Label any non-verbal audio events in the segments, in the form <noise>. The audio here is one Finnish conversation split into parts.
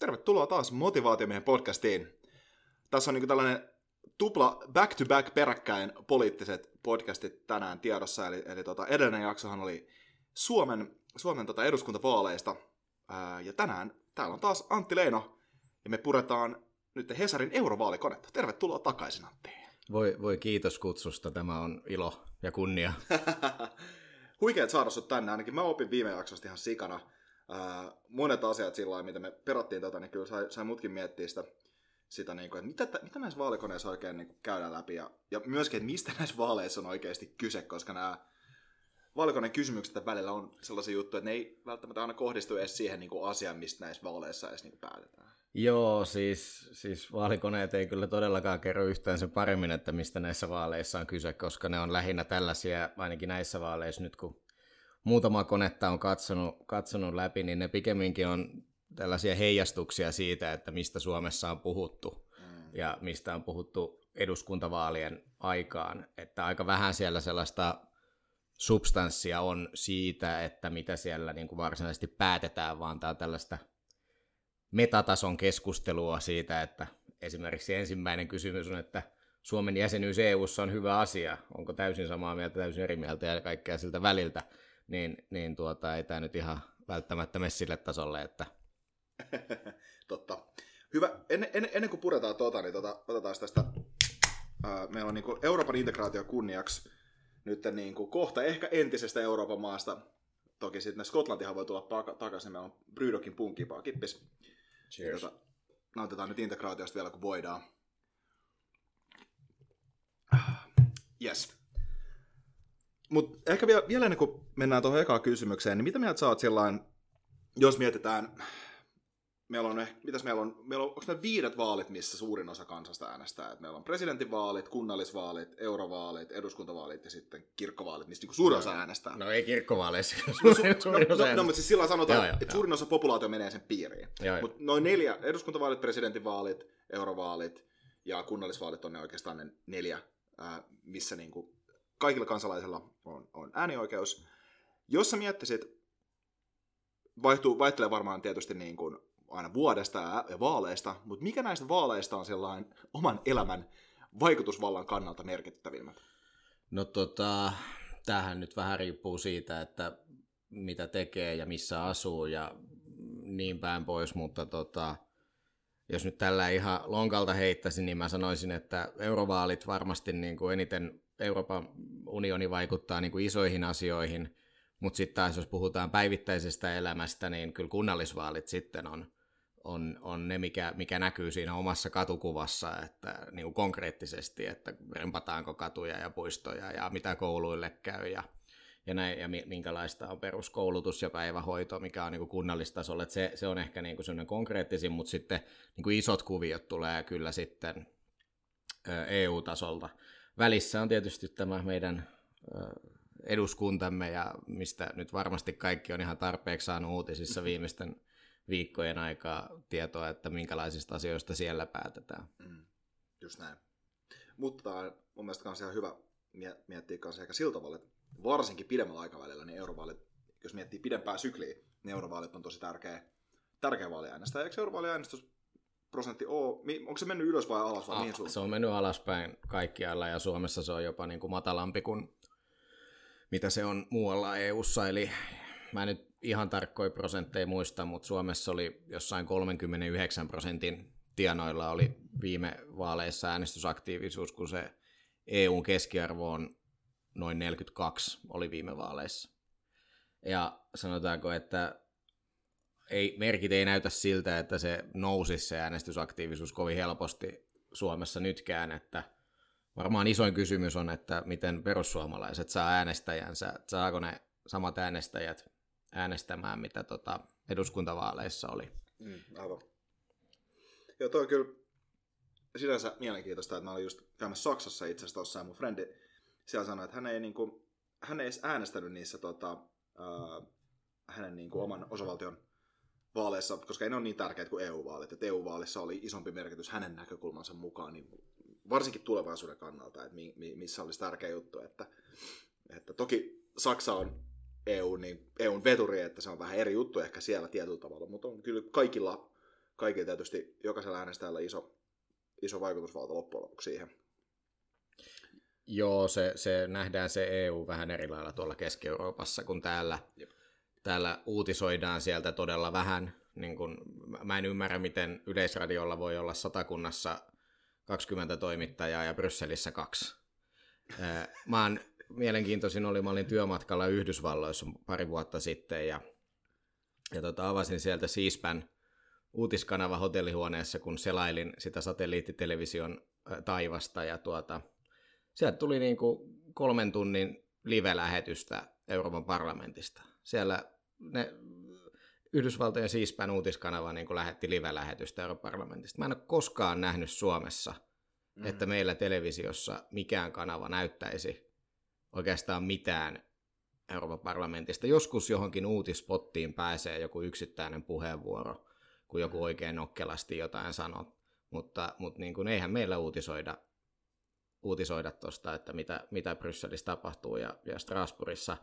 Tervetuloa taas Motivaatiomiehen podcastiin. Tässä on niin tällainen tupla back-to-back peräkkäin poliittiset podcastit tänään tiedossa. Eli, eli tota, edellinen jaksohan oli Suomen, Suomen tota eduskuntavaaleista. Ää, ja tänään täällä on taas Antti Leino. Ja me puretaan nyt Hesarin eurovaalikonetta. Tervetuloa takaisin Antti. Voi, voi kiitos kutsusta. Tämä on ilo ja kunnia. <laughs> Huikeet saada sut tänne. Ainakin mä opin viime jaksosta ihan sikana ää, monet asiat sillä lailla, mitä me perattiin tota, niin kyllä sai, sai mutkin miettiä sitä, sitä niin kuin, että mitä, mitä näissä vaalikoneissa oikein niin kuin käydään läpi ja, ja myöskin, että mistä <laughs> näissä vaaleissa on oikeasti kyse, koska nämä vaalikoneen kysymykset välillä on sellaisia juttuja, että ne ei välttämättä aina kohdistu edes siihen niin kuin asiaan, mistä näissä vaaleissa edes niin kuin päätetään. Joo, siis, siis vaalikoneet ei kyllä todellakaan kerro yhtään sen paremmin, että mistä näissä vaaleissa on kyse, koska ne on lähinnä tällaisia, ainakin näissä vaaleissa nyt kun muutama konetta on katsonut, katsonut läpi, niin ne pikemminkin on tällaisia heijastuksia siitä, että mistä Suomessa on puhuttu mm. ja mistä on puhuttu eduskuntavaalien aikaan. Että aika vähän siellä sellaista substanssia on siitä, että mitä siellä niin kuin varsinaisesti päätetään, vaan tämä on tällaista metatason keskustelua siitä, että esimerkiksi ensimmäinen kysymys on, että Suomen jäsenyys EU:ssa on hyvä asia, onko täysin samaa mieltä, täysin eri mieltä ja kaikkea siltä väliltä niin, niin tuota, ei tämä nyt ihan välttämättä mene sille tasolle, että... <laughs> Totta. Hyvä. Ennen, ennen, ennen kuin puretaan tuota, niin tuota, otetaan tästä... Ää, meillä on niin kuin Euroopan integraatio kunniaksi nyt niin kuin kohta ehkä entisestä Euroopan maasta. Toki sitten Skotlantihan voi tulla paka- takaisin. Meillä on Brydokin punkipaa. Kippis. Cheers. Tuota, nautitaan nyt integraatiosta vielä kun voidaan. Yes. Mutta ehkä vielä, vielä ennen kuin mennään tuohon ekaan kysymykseen, niin mitä mieltä sä oot sillain, jos mietitään, meillä on, mitäs meillä on, meillä on onko meillä viidet vaalit, missä suurin osa kansasta äänestää? Et meillä on presidentinvaalit, kunnallisvaalit, eurovaalit, eduskuntavaalit ja sitten kirkkovaalit, mistä niin suurin osa äänestää. No ei kirkkovaaleissa. <laughs> no, suurin osa no, no, no, mutta siis sillä sanotaan, että suurin osa populaatio menee sen piiriin. Mutta noin neljä, eduskuntavaalit, presidentinvaalit, eurovaalit ja kunnallisvaalit on ne oikeastaan ne neljä, missä niin kuin kaikilla kansalaisilla on, on äänioikeus. Jos sä miettisit, vaihtuu, vaihtelee varmaan tietysti niin kuin aina vuodesta ja vaaleista, mutta mikä näistä vaaleista on sellainen oman elämän vaikutusvallan kannalta merkittävimmät? No tota, tämähän nyt vähän riippuu siitä, että mitä tekee ja missä asuu ja niin päin pois, mutta tota, jos nyt tällä ihan lonkalta heittäisin, niin mä sanoisin, että eurovaalit varmasti niin kuin eniten Euroopan unioni vaikuttaa niin kuin isoihin asioihin, mutta sitten taas jos puhutaan päivittäisestä elämästä, niin kyllä kunnallisvaalit sitten on, on, on ne, mikä, mikä näkyy siinä omassa katukuvassa, että niin kuin konkreettisesti, että rempataanko katuja ja puistoja ja mitä kouluille käy ja, ja, näin, ja minkälaista on peruskoulutus ja päivähoito, mikä on niin kuin kunnallistasolla. Se, se on ehkä niin kuin konkreettisin, mutta sitten niin kuin isot kuviot tulee kyllä sitten EU-tasolta välissä on tietysti tämä meidän eduskuntamme ja mistä nyt varmasti kaikki on ihan tarpeeksi saanut uutisissa viimeisten viikkojen aikaa tietoa, että minkälaisista asioista siellä päätetään. Mm, just näin. Mutta mun mielestä on ihan hyvä miettiä kanssa ehkä sillä tavalla, että varsinkin pidemmällä aikavälillä, niin eurovaalit, jos miettii pidempää sykliä, niin eurovaalit on tosi tärkeä, tärkeä vaaliäänestää. Eikö eurovaaliäänestys prosentti ole, onko se mennyt ylös vai alas vai ah, mihin suuntaan? Se on mennyt alaspäin kaikkialla ja Suomessa se on jopa niin kuin matalampi kuin mitä se on muualla EU-ssa, eli mä nyt ihan tarkkoja prosentteja muista, mutta Suomessa oli jossain 39 prosentin tienoilla oli viime vaaleissa äänestysaktiivisuus, kun se EUn keskiarvo on noin 42 oli viime vaaleissa. Ja sanotaanko, että ei, merkit ei näytä siltä, että se nousisi se äänestysaktiivisuus kovin helposti Suomessa nytkään, että varmaan isoin kysymys on, että miten perussuomalaiset saa äänestäjänsä, saako ne samat äänestäjät äänestämään, mitä tota eduskuntavaaleissa oli. Mm, aivan. Joo, toi on kyllä sinänsä mielenkiintoista, että mä olin just käymässä Saksassa itse asiassa tuossa, ja mun frendi siellä sanoi, että hän ei, niin kuin, hän ei edes äänestänyt niissä tota, äh, hänen niin kuin, oman osavaltion vaaleissa, koska ei ne ole niin tärkeitä kuin EU-vaalit. Että EU-vaalissa oli isompi merkitys hänen näkökulmansa mukaan, niin varsinkin tulevaisuuden kannalta, että mi, mi, missä olisi tärkeä juttu. Että, että toki Saksa on EU, niin EUn veturi, että se on vähän eri juttu ehkä siellä tietyllä tavalla, mutta on kyllä kaikilla, kaikilla tietysti jokaisella äänestäjällä iso, iso vaikutusvalta loppujen lopuksi siihen. Joo, se, se nähdään se EU vähän eri lailla tuolla Keski-Euroopassa kuin täällä. Jep. Täällä uutisoidaan sieltä todella vähän. Niin kun, mä en ymmärrä, miten Yleisradiolla voi olla satakunnassa 20 toimittajaa ja Brysselissä kaksi. Mä oon, mielenkiintoisin oli, mä olin työmatkalla Yhdysvalloissa pari vuotta sitten ja, ja tota, avasin sieltä Siispän uutiskanava hotellihuoneessa, kun selailin sitä satelliittitelevision taivasta ja tuota, sieltä tuli niin kuin kolmen tunnin live-lähetystä Euroopan parlamentista. Siellä ne Yhdysvaltojen siispän uutiskanava niin kuin lähetti live-lähetystä Euroopan parlamentista. Mä en ole koskaan nähnyt Suomessa, mm. että meillä televisiossa mikään kanava näyttäisi oikeastaan mitään Euroopan parlamentista. Joskus johonkin uutispottiin pääsee joku yksittäinen puheenvuoro, kun joku oikein nokkelasti jotain sanoo. Mutta, mutta niin kuin, eihän meillä uutisoida uutisoida tuosta, että mitä, mitä Brysselissä tapahtuu ja, ja Strasbourgissa.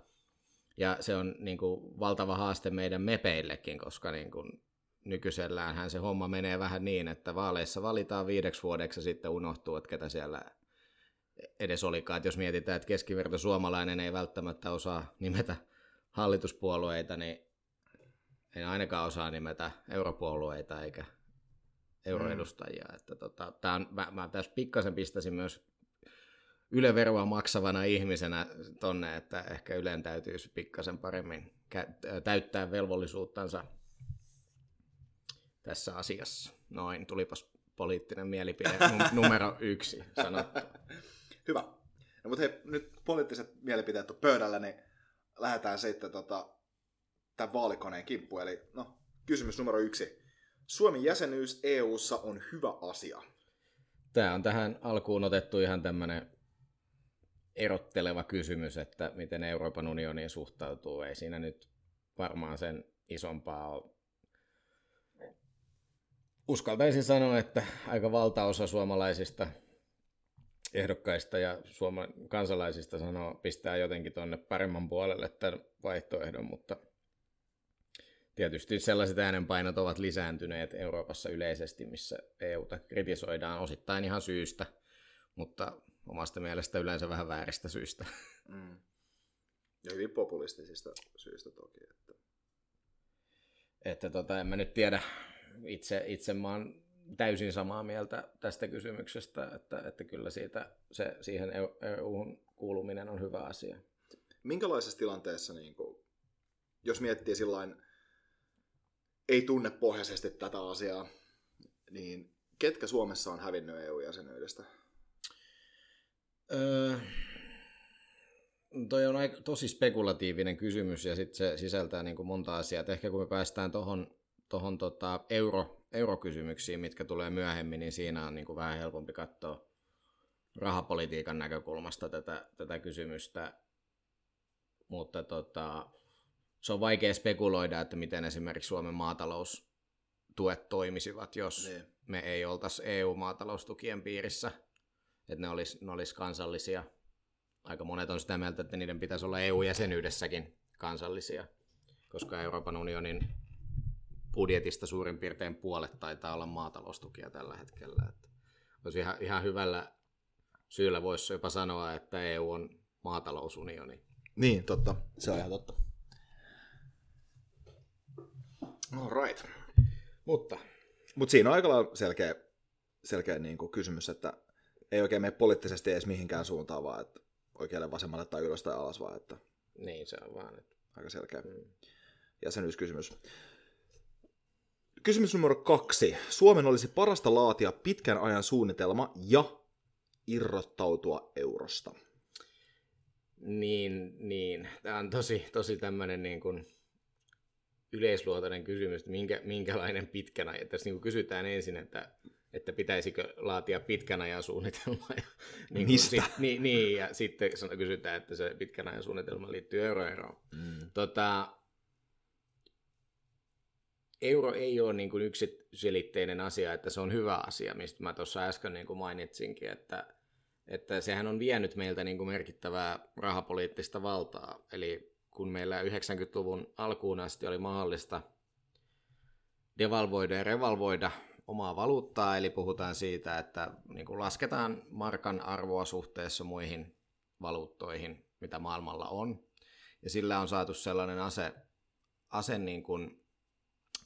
Ja se on niin kuin, valtava haaste meidän mepeillekin, koska niin kuin, nykyiselläänhän se homma menee vähän niin, että vaaleissa valitaan viideksi vuodeksi ja sitten unohtuu, että ketä siellä edes olikaan. Että jos mietitään, että keskiverto suomalainen ei välttämättä osaa nimetä hallituspuolueita, niin ei ainakaan osaa nimetä europuolueita eikä euroedustajia. Mm. Että tota, tää on, mä, mä tässä pikkasen pistäisin myös yleveroa maksavana ihmisenä tonne, että ehkä Ylen täytyisi pikkasen paremmin täyttää velvollisuuttansa tässä asiassa. Noin, tulipas poliittinen mielipide <laughs> numero yksi sanottu. Hyvä. No, mutta hei, nyt poliittiset mielipiteet on pöydällä, niin lähdetään sitten tota, tämän vaalikoneen kimppuun. Eli no, kysymys numero yksi. Suomen jäsenyys EU:ssa on hyvä asia. Tämä on tähän alkuun otettu ihan tämmöinen erotteleva kysymys, että miten Euroopan unioniin suhtautuu. Ei siinä nyt varmaan sen isompaa ole. Uskaltaisin sanoa, että aika valtaosa suomalaisista ehdokkaista ja suomen kansalaisista sanoo, pistää jotenkin tuonne paremman puolelle tämän vaihtoehdon, mutta tietysti sellaiset äänenpainot ovat lisääntyneet Euroopassa yleisesti, missä EUta kritisoidaan osittain ihan syystä, mutta omasta mielestä yleensä vähän vääristä syistä. Mm. Ja hyvin populistisista syistä toki. Että, että tota, en mä nyt tiedä, itse, itse mä oon täysin samaa mieltä tästä kysymyksestä, että, että kyllä siitä, se, siihen EU:hun kuuluminen on hyvä asia. Minkälaisessa tilanteessa, niin kuin, jos miettii sillain, ei tunne pohjaisesti tätä asiaa, niin ketkä Suomessa on hävinnyt EU-jäsenyydestä? Öö, toi on aika, tosi spekulatiivinen kysymys ja sit se sisältää niin kuin monta asiaa. Et ehkä kun me päästään tuohon tohon tota euro, eurokysymyksiin, mitkä tulee myöhemmin, niin siinä on niin kuin vähän helpompi katsoa rahapolitiikan näkökulmasta tätä, tätä kysymystä. Mutta tota, se on vaikea spekuloida, että miten esimerkiksi Suomen maataloustuet toimisivat, jos niin. me ei oltaisi EU-maataloustukien piirissä – että ne olisi, ne olisi kansallisia aika monet on sitä mieltä, että niiden pitäisi olla EU-jäsenyydessäkin kansallisia, koska Euroopan unionin budjetista suurin piirtein puolet taitaa olla maataloustukia tällä hetkellä. Että olisi ihan, ihan hyvällä syyllä voisi jopa sanoa, että EU on maatalousunioni. Niin, totta. Se on ihan totta. All right. Mutta. Mutta siinä on aika selkeä, selkeä niin kuin kysymys, että ei oikein mene poliittisesti edes mihinkään suuntaan, vaan että oikealle vasemmalle tai ylös tai alas, vaan että... Niin, se on vaan. Että... Aika selkeä mm. jäsenyyskysymys. Kysymys numero kaksi. Suomen olisi parasta laatia pitkän ajan suunnitelma ja irrottautua eurosta. Niin, niin. Tämä on tosi, tosi tämmöinen niin kuin yleisluotainen kysymys, että minkä, minkälainen pitkän ajan. Tässä niin kuin kysytään ensin, että, että pitäisikö laatia pitkän ajan suunnitelma. Ja, <laughs> niin Mistä? Sit, niin, niin, ja sitten kysytään, että se pitkän ajan suunnitelma liittyy euroeroon. Mm. Tota, euro ei ole niin kuin yksiselitteinen asia, että se on hyvä asia, mistä mä tuossa äsken niin kuin mainitsinkin, että, että sehän on vienyt meiltä niin kuin merkittävää rahapoliittista valtaa. Eli kun meillä 90-luvun alkuun asti oli mahdollista devalvoida ja revalvoida omaa valuuttaa, eli puhutaan siitä, että niin kuin lasketaan markan arvoa suhteessa muihin valuuttoihin, mitä maailmalla on. Ja sillä on saatu sellainen ase, ase niin kuin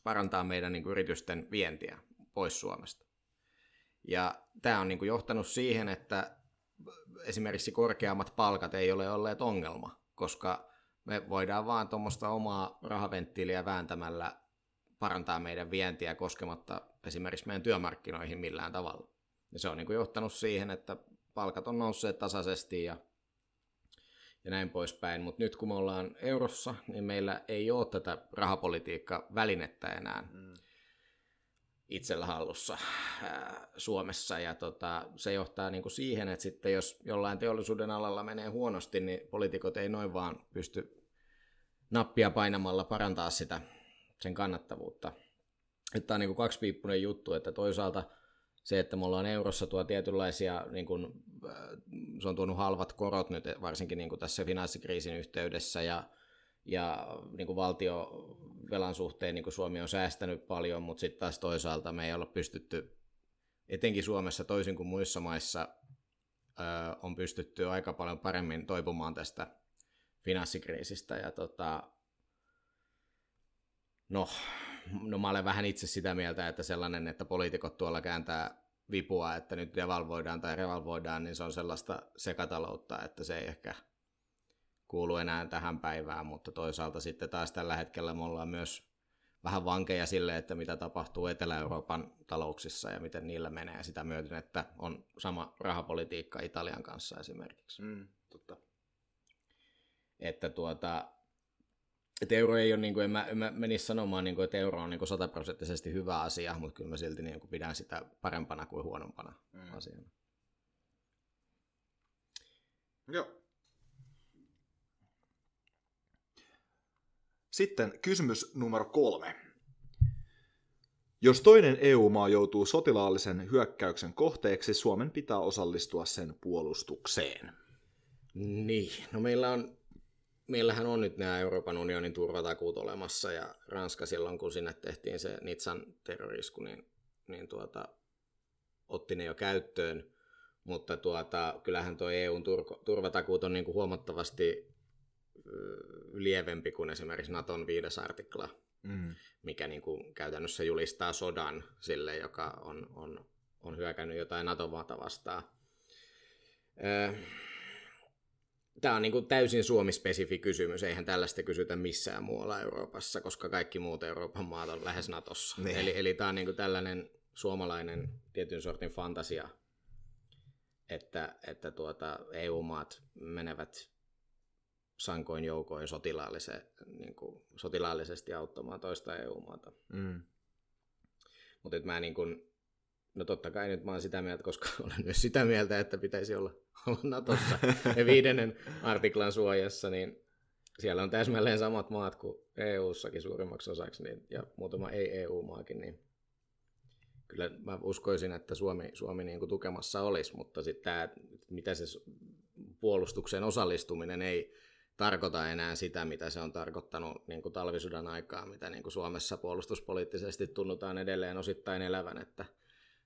parantaa meidän niin kuin yritysten vientiä pois Suomesta. Ja tämä on niin kuin johtanut siihen, että esimerkiksi korkeammat palkat ei ole olleet ongelma, koska me voidaan vaan tuommoista omaa rahaventtiiliä vääntämällä parantaa meidän vientiä koskematta esimerkiksi meidän työmarkkinoihin millään tavalla. Ja se on niin kuin johtanut siihen, että palkat on nousseet tasaisesti ja, ja näin poispäin. Mutta nyt kun me ollaan eurossa, niin meillä ei ole tätä rahapolitiikka-välinettä enää. Mm itsellä hallussa ää, Suomessa. Ja tota, se johtaa niin kuin siihen, että sitten jos jollain teollisuuden alalla menee huonosti, niin poliitikot ei noin vaan pysty nappia painamalla parantaa sitä sen kannattavuutta. Tämä on niin kaksipiippunen juttu, että toisaalta se, että me ollaan eurossa tuo tietynlaisia, niin kuin, se on tuonut halvat korot nyt varsinkin niin kuin tässä finanssikriisin yhteydessä ja ja niin kuin valtiovelan suhteen niin kuin Suomi on säästänyt paljon, mutta sitten taas toisaalta me ei olla pystytty, etenkin Suomessa toisin kuin muissa maissa, ö, on pystytty aika paljon paremmin toipumaan tästä finanssikriisistä. Ja tota, no, no mä olen vähän itse sitä mieltä, että sellainen, että poliitikot tuolla kääntää vipua, että nyt devalvoidaan tai revalvoidaan, niin se on sellaista sekataloutta, että se ei ehkä – kuulu enää tähän päivään, mutta toisaalta sitten taas tällä hetkellä me ollaan myös vähän vankeja sille, että mitä tapahtuu Etelä-Euroopan talouksissa ja miten niillä menee sitä myöten, että on sama rahapolitiikka Italian kanssa esimerkiksi. Mm, totta. Että tuota, että euro ei ole, niin kuin, en, mä, en mä menisi sanomaan, niin kuin, että euro on niin sataprosenttisesti hyvä asia, mutta kyllä mä silti niin kuin, pidän sitä parempana kuin huonompana mm. asiana. Joo. Sitten kysymys numero kolme. Jos toinen EU-maa joutuu sotilaallisen hyökkäyksen kohteeksi, Suomen pitää osallistua sen puolustukseen. Niin, no meillä on, meillähän on nyt nämä Euroopan unionin turvatakuut olemassa ja Ranska silloin, kun sinne tehtiin se Nitsan terrorisku, niin, niin tuota, otti ne jo käyttöön. Mutta tuota, kyllähän tuo EUn turvatakuut on niin kuin huomattavasti lievempi kuin esimerkiksi Naton viides artikla, mm. mikä niin kuin käytännössä julistaa sodan sille, joka on, on, on hyökännyt jotain NATO-maata vastaan. Tämä on niin kuin täysin Suomi-spesifi kysymys, eihän tällaista kysytä missään muualla Euroopassa, koska kaikki muut Euroopan maat on lähes Natossa. Niin. Eli, eli tämä on niin kuin tällainen suomalainen tietyn sortin fantasia, että, että tuota, EU-maat menevät sankoin joukoin sotilaallise, niin kuin, sotilaallisesti auttamaan toista EU-maata. Mm. Mutta mä niin kuin, no totta kai nyt mä oon sitä mieltä, koska <laughs> olen myös sitä mieltä, että pitäisi olla, olla Natossa. Ja viidennen artiklan suojassa, niin siellä on täsmälleen samat maat kuin EU-sakin suurimmaksi osaksi, niin, ja muutama ei-EU-maakin, niin kyllä mä uskoisin, että Suomi, Suomi niin kuin tukemassa olisi, mutta sitten tämä, mitä se puolustukseen osallistuminen ei tarkoita enää sitä, mitä se on tarkoittanut niin kuin talvisodan aikaa, mitä niin kuin Suomessa puolustuspoliittisesti tunnutaan edelleen osittain elävän, että,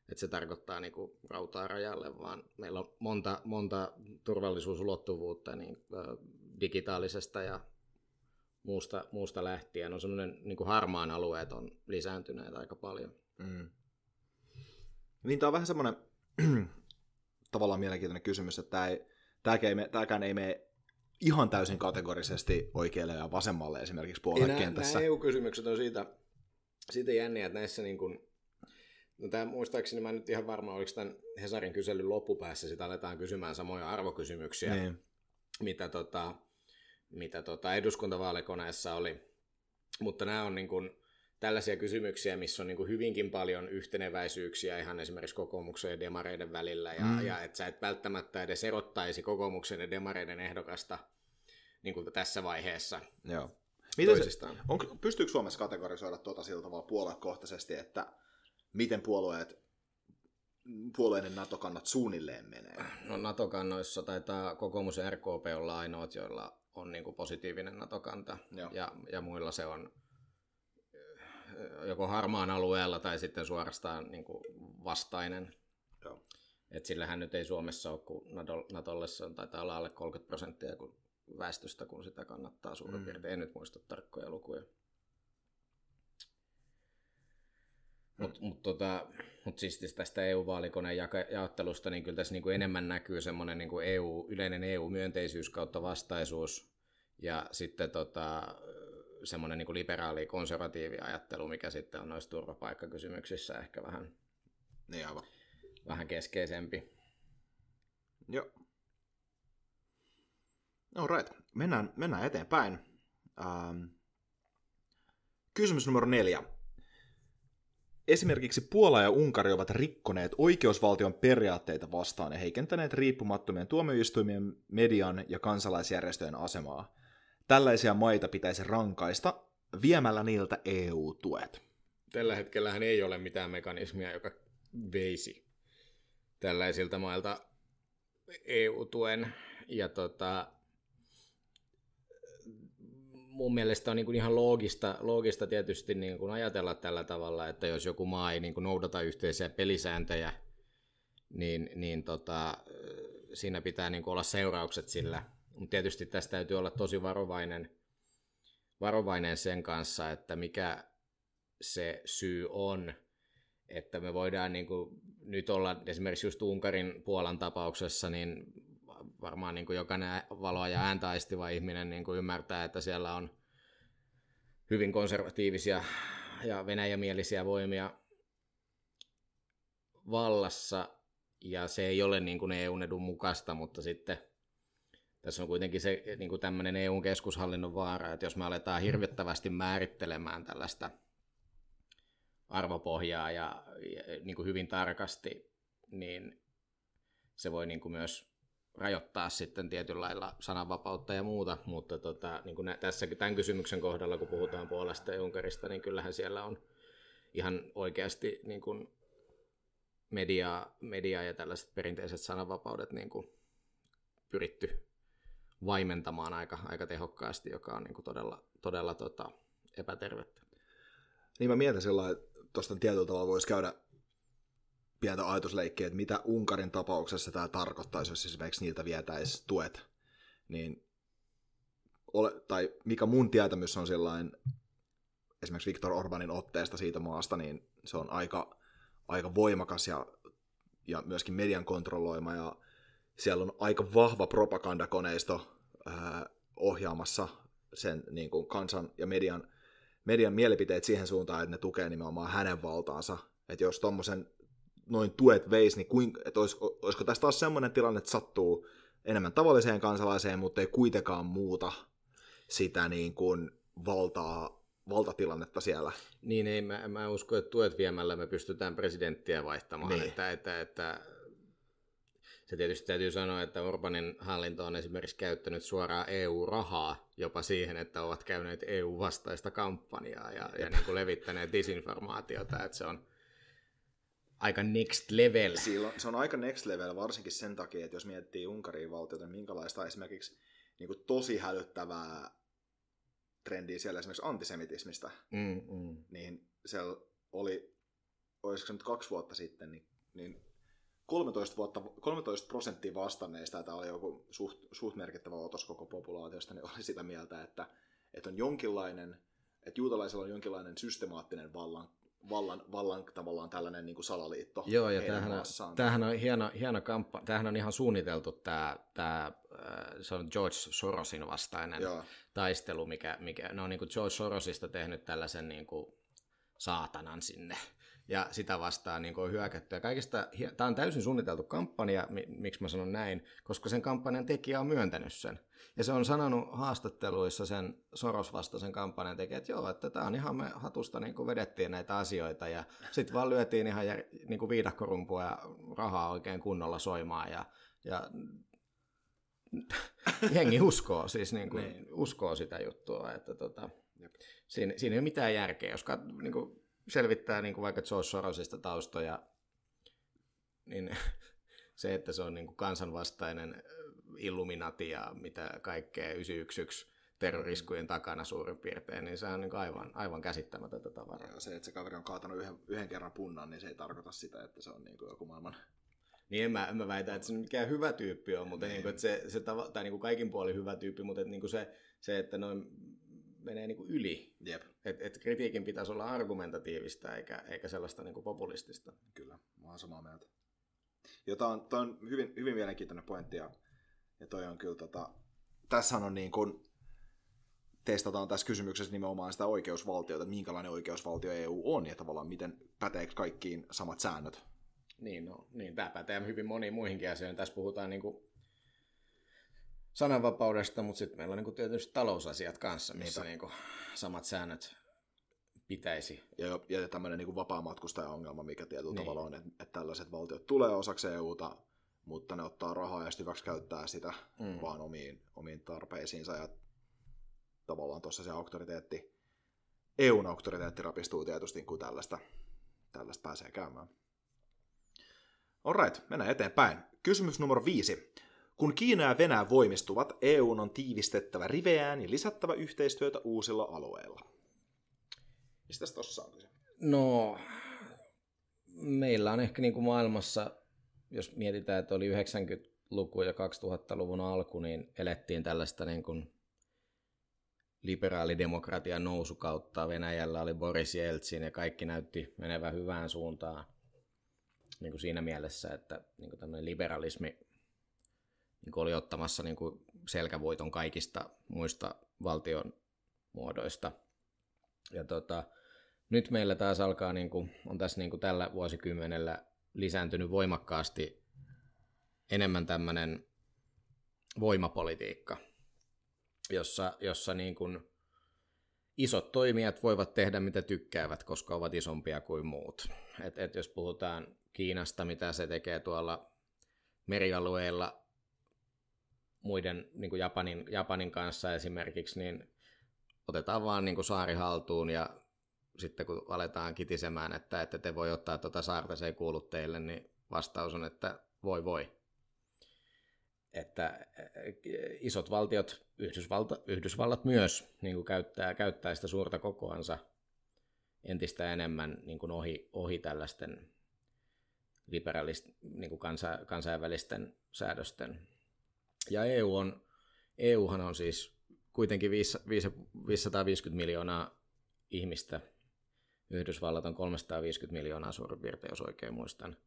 että se tarkoittaa niin kuin rautaa rajalle, vaan meillä on monta, monta turvallisuusulottuvuutta niin, digitaalisesta ja muusta, muusta lähtien. On semmoinen niin kuin harmaan alueet on lisääntyneet aika paljon. Mm. Niin tämä on vähän semmoinen <clears throat> tavallaan mielenkiintoinen kysymys, että tämä ei, tämäkään, ei, tämäkään ei mene ihan täysin kategorisesti oikealle ja vasemmalle esimerkiksi puoluekentässä. Nämä EU-kysymykset on siitä, siitä jänniä, että näissä niin kuin, no tämä muistaakseni mä nyt ihan varma, oliko tämän Hesarin kyselyn loppupäässä, sitä aletaan kysymään samoja arvokysymyksiä, niin. mitä, tota, mitä tota eduskuntavaalikoneessa oli. Mutta nämä on niin kuin, tällaisia kysymyksiä, missä on niin kuin hyvinkin paljon yhteneväisyyksiä ihan esimerkiksi kokoomuksen ja demareiden välillä, ja, mm. ja että sä et välttämättä edes erottaisi kokoomuksen ja demareiden ehdokasta niin kuin tässä vaiheessa Joo. Miten se, on, pystyykö Suomessa kategorisoida tuota sillä tavalla puoluekohtaisesti, että miten puolueet puolueiden NATO-kannat suunnilleen menee? No NATO-kannoissa taitaa kokoomus ja RKP olla ainoat, joilla on niin kuin positiivinen NATO-kanta, ja, ja muilla se on joko harmaan alueella tai sitten suorastaan niin kuin vastainen. Joo. Et sillähän nyt ei Suomessa ole, kun Natolle se on, taitaa olla alle 30 prosenttia kun väestöstä, kun sitä kannattaa suurin mm. piirtein. En nyt muista tarkkoja lukuja. Mutta mut, tota, mut siis tästä EU-vaalikoneen jaottelusta, niin kyllä tässä niin kuin enemmän näkyy semmoinen niin EU, yleinen EU-myönteisyys kautta vastaisuus. Ja sitten tota, semmoinen niin liberaali konservatiivi ajattelu, mikä sitten on noissa turvapaikkakysymyksissä ehkä vähän, niin aivan. vähän keskeisempi. Joo. No right, mennään, mennään eteenpäin. Ähm. Kysymys numero neljä. Esimerkiksi Puola ja Unkari ovat rikkoneet oikeusvaltion periaatteita vastaan ja heikentäneet riippumattomien tuomioistuimien, median ja kansalaisjärjestöjen asemaa. Tällaisia maita pitäisi rankaista viemällä niiltä EU-tuet. Tällä hetkellä ei ole mitään mekanismia, joka veisi tällaisilta mailta EU-tuen. Ja tota, mun mielestä on niin kuin ihan loogista, loogista tietysti niin kuin ajatella tällä tavalla, että jos joku maa ei niin kuin noudata yhteisiä pelisääntöjä, niin, niin tota, siinä pitää niin kuin olla seuraukset sillä – mutta tietysti tästä täytyy olla tosi varovainen, varovainen sen kanssa, että mikä se syy on, että me voidaan niin kuin nyt olla esimerkiksi just Unkarin Puolan tapauksessa, niin varmaan niin kuin jokainen valoa ja ääntä aistiva ihminen niin kuin ymmärtää, että siellä on hyvin konservatiivisia ja venäjämielisiä voimia vallassa, ja se ei ole niin kuin EU-edun mukaista, mutta sitten tässä on kuitenkin se niin kuin tämmöinen EUn keskushallinnon vaara, että jos me aletaan hirvittävästi määrittelemään tällaista arvopohjaa ja, ja niin kuin hyvin tarkasti, niin se voi niin kuin myös rajoittaa sitten tietyllä lailla sananvapautta ja muuta, mutta tota, niin kuin tässä tämän kysymyksen kohdalla, kun puhutaan Puolasta ja Unkarista, niin kyllähän siellä on ihan oikeasti niin kuin mediaa, mediaa ja tällaiset perinteiset sananvapaudet niin kuin pyritty vaimentamaan aika, aika tehokkaasti, joka on niin kuin todella, todella tota, epätervettä. Niin mä mietin sillä että tuosta tietyllä tavalla voisi käydä pientä ajatusleikkiä, että mitä Unkarin tapauksessa tämä tarkoittaisi, jos esimerkiksi niiltä vietäisi tuet, niin ole, tai mikä mun tietämys on sellainen, esimerkiksi Viktor Orbanin otteesta siitä maasta, niin se on aika, aika voimakas ja, ja myöskin median kontrolloima, ja siellä on aika vahva propagandakoneisto ää, ohjaamassa sen niin kuin kansan ja median, median mielipiteet siihen suuntaan, että ne tukee nimenomaan hänen valtaansa. Että jos tuommoisen noin tuet veisi, niin kuin, että olisiko, olisiko tästä taas semmoinen tilanne, että sattuu enemmän tavalliseen kansalaiseen, mutta ei kuitenkaan muuta sitä niin kuin valtaa, valtatilannetta siellä. Niin, ei, mä, mä usko, että tuet viemällä me pystytään presidenttiä vaihtamaan. Niin. Että, että, että se tietysti täytyy sanoa, että Orbanin hallinto on esimerkiksi käyttänyt suoraan EU-rahaa jopa siihen, että ovat käyneet EU-vastaista kampanjaa ja, ja niin kuin levittäneet disinformaatiota, että se on aika next level. Silloin, se on aika next level, varsinkin sen takia, että jos miettii Unkarin valtiota, niin minkälaista esimerkiksi niin kuin tosi hälyttävää trendiä siellä esimerkiksi antisemitismistä, mm, mm. niin siellä oli, olisiko se nyt kaksi vuotta sitten, niin, niin 13, vuotta, 13 prosenttia vastanneista, tämä oli joku suht, suht merkittävä otos koko populaatiosta, niin oli sitä mieltä, että, että on jonkinlainen, että juutalaisilla on jonkinlainen systemaattinen vallan, vallan, vallan tavallaan tällainen niin kuin salaliitto Joo, ja tämähän on, tämähän on hieno, hieno kamppa, tämähän on ihan suunniteltu tämä, tämä se on George Sorosin vastainen Joo. taistelu, mikä, mikä ne on niin kuin George Sorosista tehnyt tällaisen niin kuin saatanan sinne ja sitä vastaan niin on hyökätty. Ja kaikista, tämä on täysin suunniteltu kampanja, miksi mä sanon näin, koska sen kampanjan tekijä on myöntänyt sen. Ja se on sanonut haastatteluissa sen Soros-vastaisen kampanjan tekijä, että joo, että tämä on ihan me hatusta niin kuin vedettiin näitä asioita ja sitten vaan lyötiin ihan jär, niin kuin viidakkorumpua ja rahaa oikein kunnolla soimaan ja, ja <laughs> jengi uskoo, siis niin kuin, niin. uskoo sitä juttua, että tota, siinä, siinä ei ole mitään järkeä, jos kat, niin kuin, selvittää niin kuin vaikka George Sorosista taustoja, niin <laughs> se, että se on niin kuin kansanvastainen Illuminati ja mitä kaikkea 911 terroriskujen takana suurin piirtein, niin se on niin aivan, aivan käsittämätöntä tavaraa. Ja se, että se kaveri on kaatanut yhden, yhden kerran punnan, niin se ei tarkoita sitä, että se on niin kuin joku maailman... Niin en mä, en mä väitä, että se mikään hyvä tyyppi on, mutta niin kuin, että se, se tava, tai niin kuin kaikin puolin hyvä tyyppi, mutta että niin kuin se, se, että noin menee niin kuin yli. Yep. Et, et kritiikin pitäisi olla argumentatiivista eikä, eikä sellaista niin kuin populistista. Kyllä, mä oon samaa mieltä. Ja toi on, on hyvin, hyvin mielenkiintoinen pointti ja, ja toi on kyllä tota, tässä on niin kuin, testataan tässä kysymyksessä nimenomaan sitä oikeusvaltiota, että minkälainen oikeusvaltio EU on ja tavallaan miten päteekö kaikkiin samat säännöt. Niin, no, niin tämä pätee hyvin moniin muihinkin asioihin. Tässä puhutaan niin kuin sananvapaudesta, mutta sitten meillä on niin kuin tietysti talousasiat kanssa, missä niin kuin samat säännöt pitäisi. Ja, ja tämmöinen niin vapaa-matkustaja-ongelma, mikä tietyllä niin. tavalla on, että, että tällaiset valtiot tulee osaksi EUta, mutta ne ottaa rahaa ja sitten käyttää sitä mm. vaan omiin, omiin tarpeisiinsa. Ja tavallaan tuossa se auktoriteetti, EUn auktoriteetti rapistuu tietysti, kun tällaista, tällaista pääsee käymään. Alright, mennään eteenpäin. Kysymys numero viisi. Kun Kiina ja Venäjä voimistuvat, EU on tiivistettävä riveään ja lisättävä yhteistyötä uusilla alueilla. Mistä tuossa on kyse? No, meillä on ehkä niin kuin maailmassa, jos mietitään, että oli 90-luku ja 2000-luvun alku, niin elettiin tällaista niin kuin liberaalidemokratian nousukautta. Venäjällä oli Boris Jeltsin ja kaikki näytti menevän hyvään suuntaan niin kuin siinä mielessä, että niin kuin liberalismi niin kuin oli ottamassa niin kuin selkävoiton kaikista muista valtion muodoista. Ja tota, nyt meillä taas alkaa, niin kuin, on tässä niin kuin tällä vuosikymmenellä lisääntynyt voimakkaasti enemmän tämmöinen voimapolitiikka, jossa, jossa niin kuin isot toimijat voivat tehdä mitä tykkäävät, koska ovat isompia kuin muut. Et, et jos puhutaan Kiinasta, mitä se tekee tuolla merialueilla muiden niin kuin Japanin, Japanin kanssa esimerkiksi, niin otetaan vaan niin kuin saari haltuun ja sitten kun aletaan kitisemään, että, että te voi ottaa tuota saarta, se ei kuulu teille, niin vastaus on, että voi voi. Että isot valtiot, Yhdysvalta, Yhdysvallat myös niin kuin käyttää, käyttää sitä suurta kokoansa entistä enemmän niin kuin ohi, ohi tällaisten liberalist, niin kuin kansa, kansainvälisten säädösten ja EU on, EUhan on siis kuitenkin 550 miljoonaa ihmistä. Yhdysvallat on 350 miljoonaa suurin piirtein, jos oikein muistan.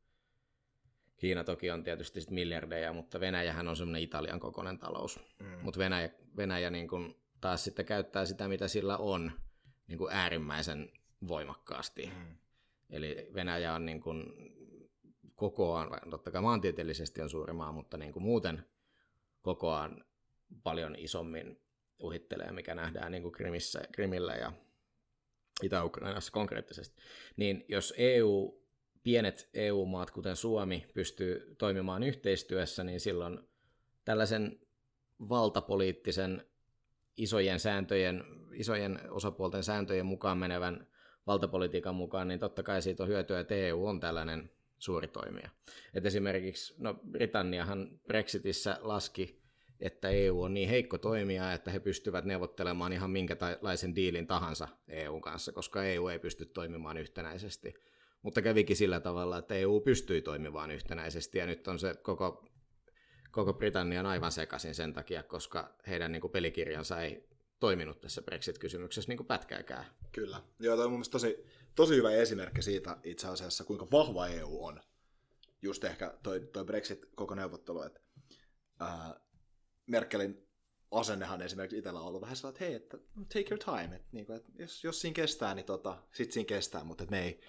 Kiina toki on tietysti miljardeja, mutta Venäjähän on semmoinen Italian kokoinen talous. Mm. Mutta Venäjä, Venäjä niin kun taas sitten käyttää sitä, mitä sillä on, niin kuin äärimmäisen voimakkaasti. Mm. Eli Venäjä on niin kuin kokoaan, totta kai maantieteellisesti on suuri maa, mutta niin kuin muuten – kokoaan paljon isommin uhittelee, mikä nähdään niin kuin Krimissä, Krimillä ja Itä-Ukrainassa konkreettisesti. Niin jos EU, pienet EU-maat, kuten Suomi, pystyy toimimaan yhteistyössä, niin silloin tällaisen valtapoliittisen isojen sääntöjen, isojen osapuolten sääntöjen mukaan menevän valtapolitiikan mukaan, niin totta kai siitä on hyötyä, että EU on tällainen suuri toimija. Et esimerkiksi no, Britanniahan Brexitissä laski, että EU on niin heikko toimija, että he pystyvät neuvottelemaan ihan minkälaisen diilin tahansa EUn kanssa, koska EU ei pysty toimimaan yhtenäisesti. Mutta kävikin sillä tavalla, että EU pystyi toimimaan yhtenäisesti, ja nyt on se koko, koko Britannian aivan sekaisin sen takia, koska heidän niin kuin, pelikirjansa ei toiminut tässä Brexit-kysymyksessä niin kuin pätkääkään. Kyllä. Joo, toi on mun tosi, tosi hyvä esimerkki siitä itse asiassa, kuinka vahva EU on. Just ehkä toi, toi Brexit koko neuvottelu, että ää, Merkelin asennehan esimerkiksi itsellä on ollut vähän sellainen, että hei, että take your time, että, niin kuin, että jos, jos siinä kestää, niin tota, sit siinä kestää, mutta että ne ei,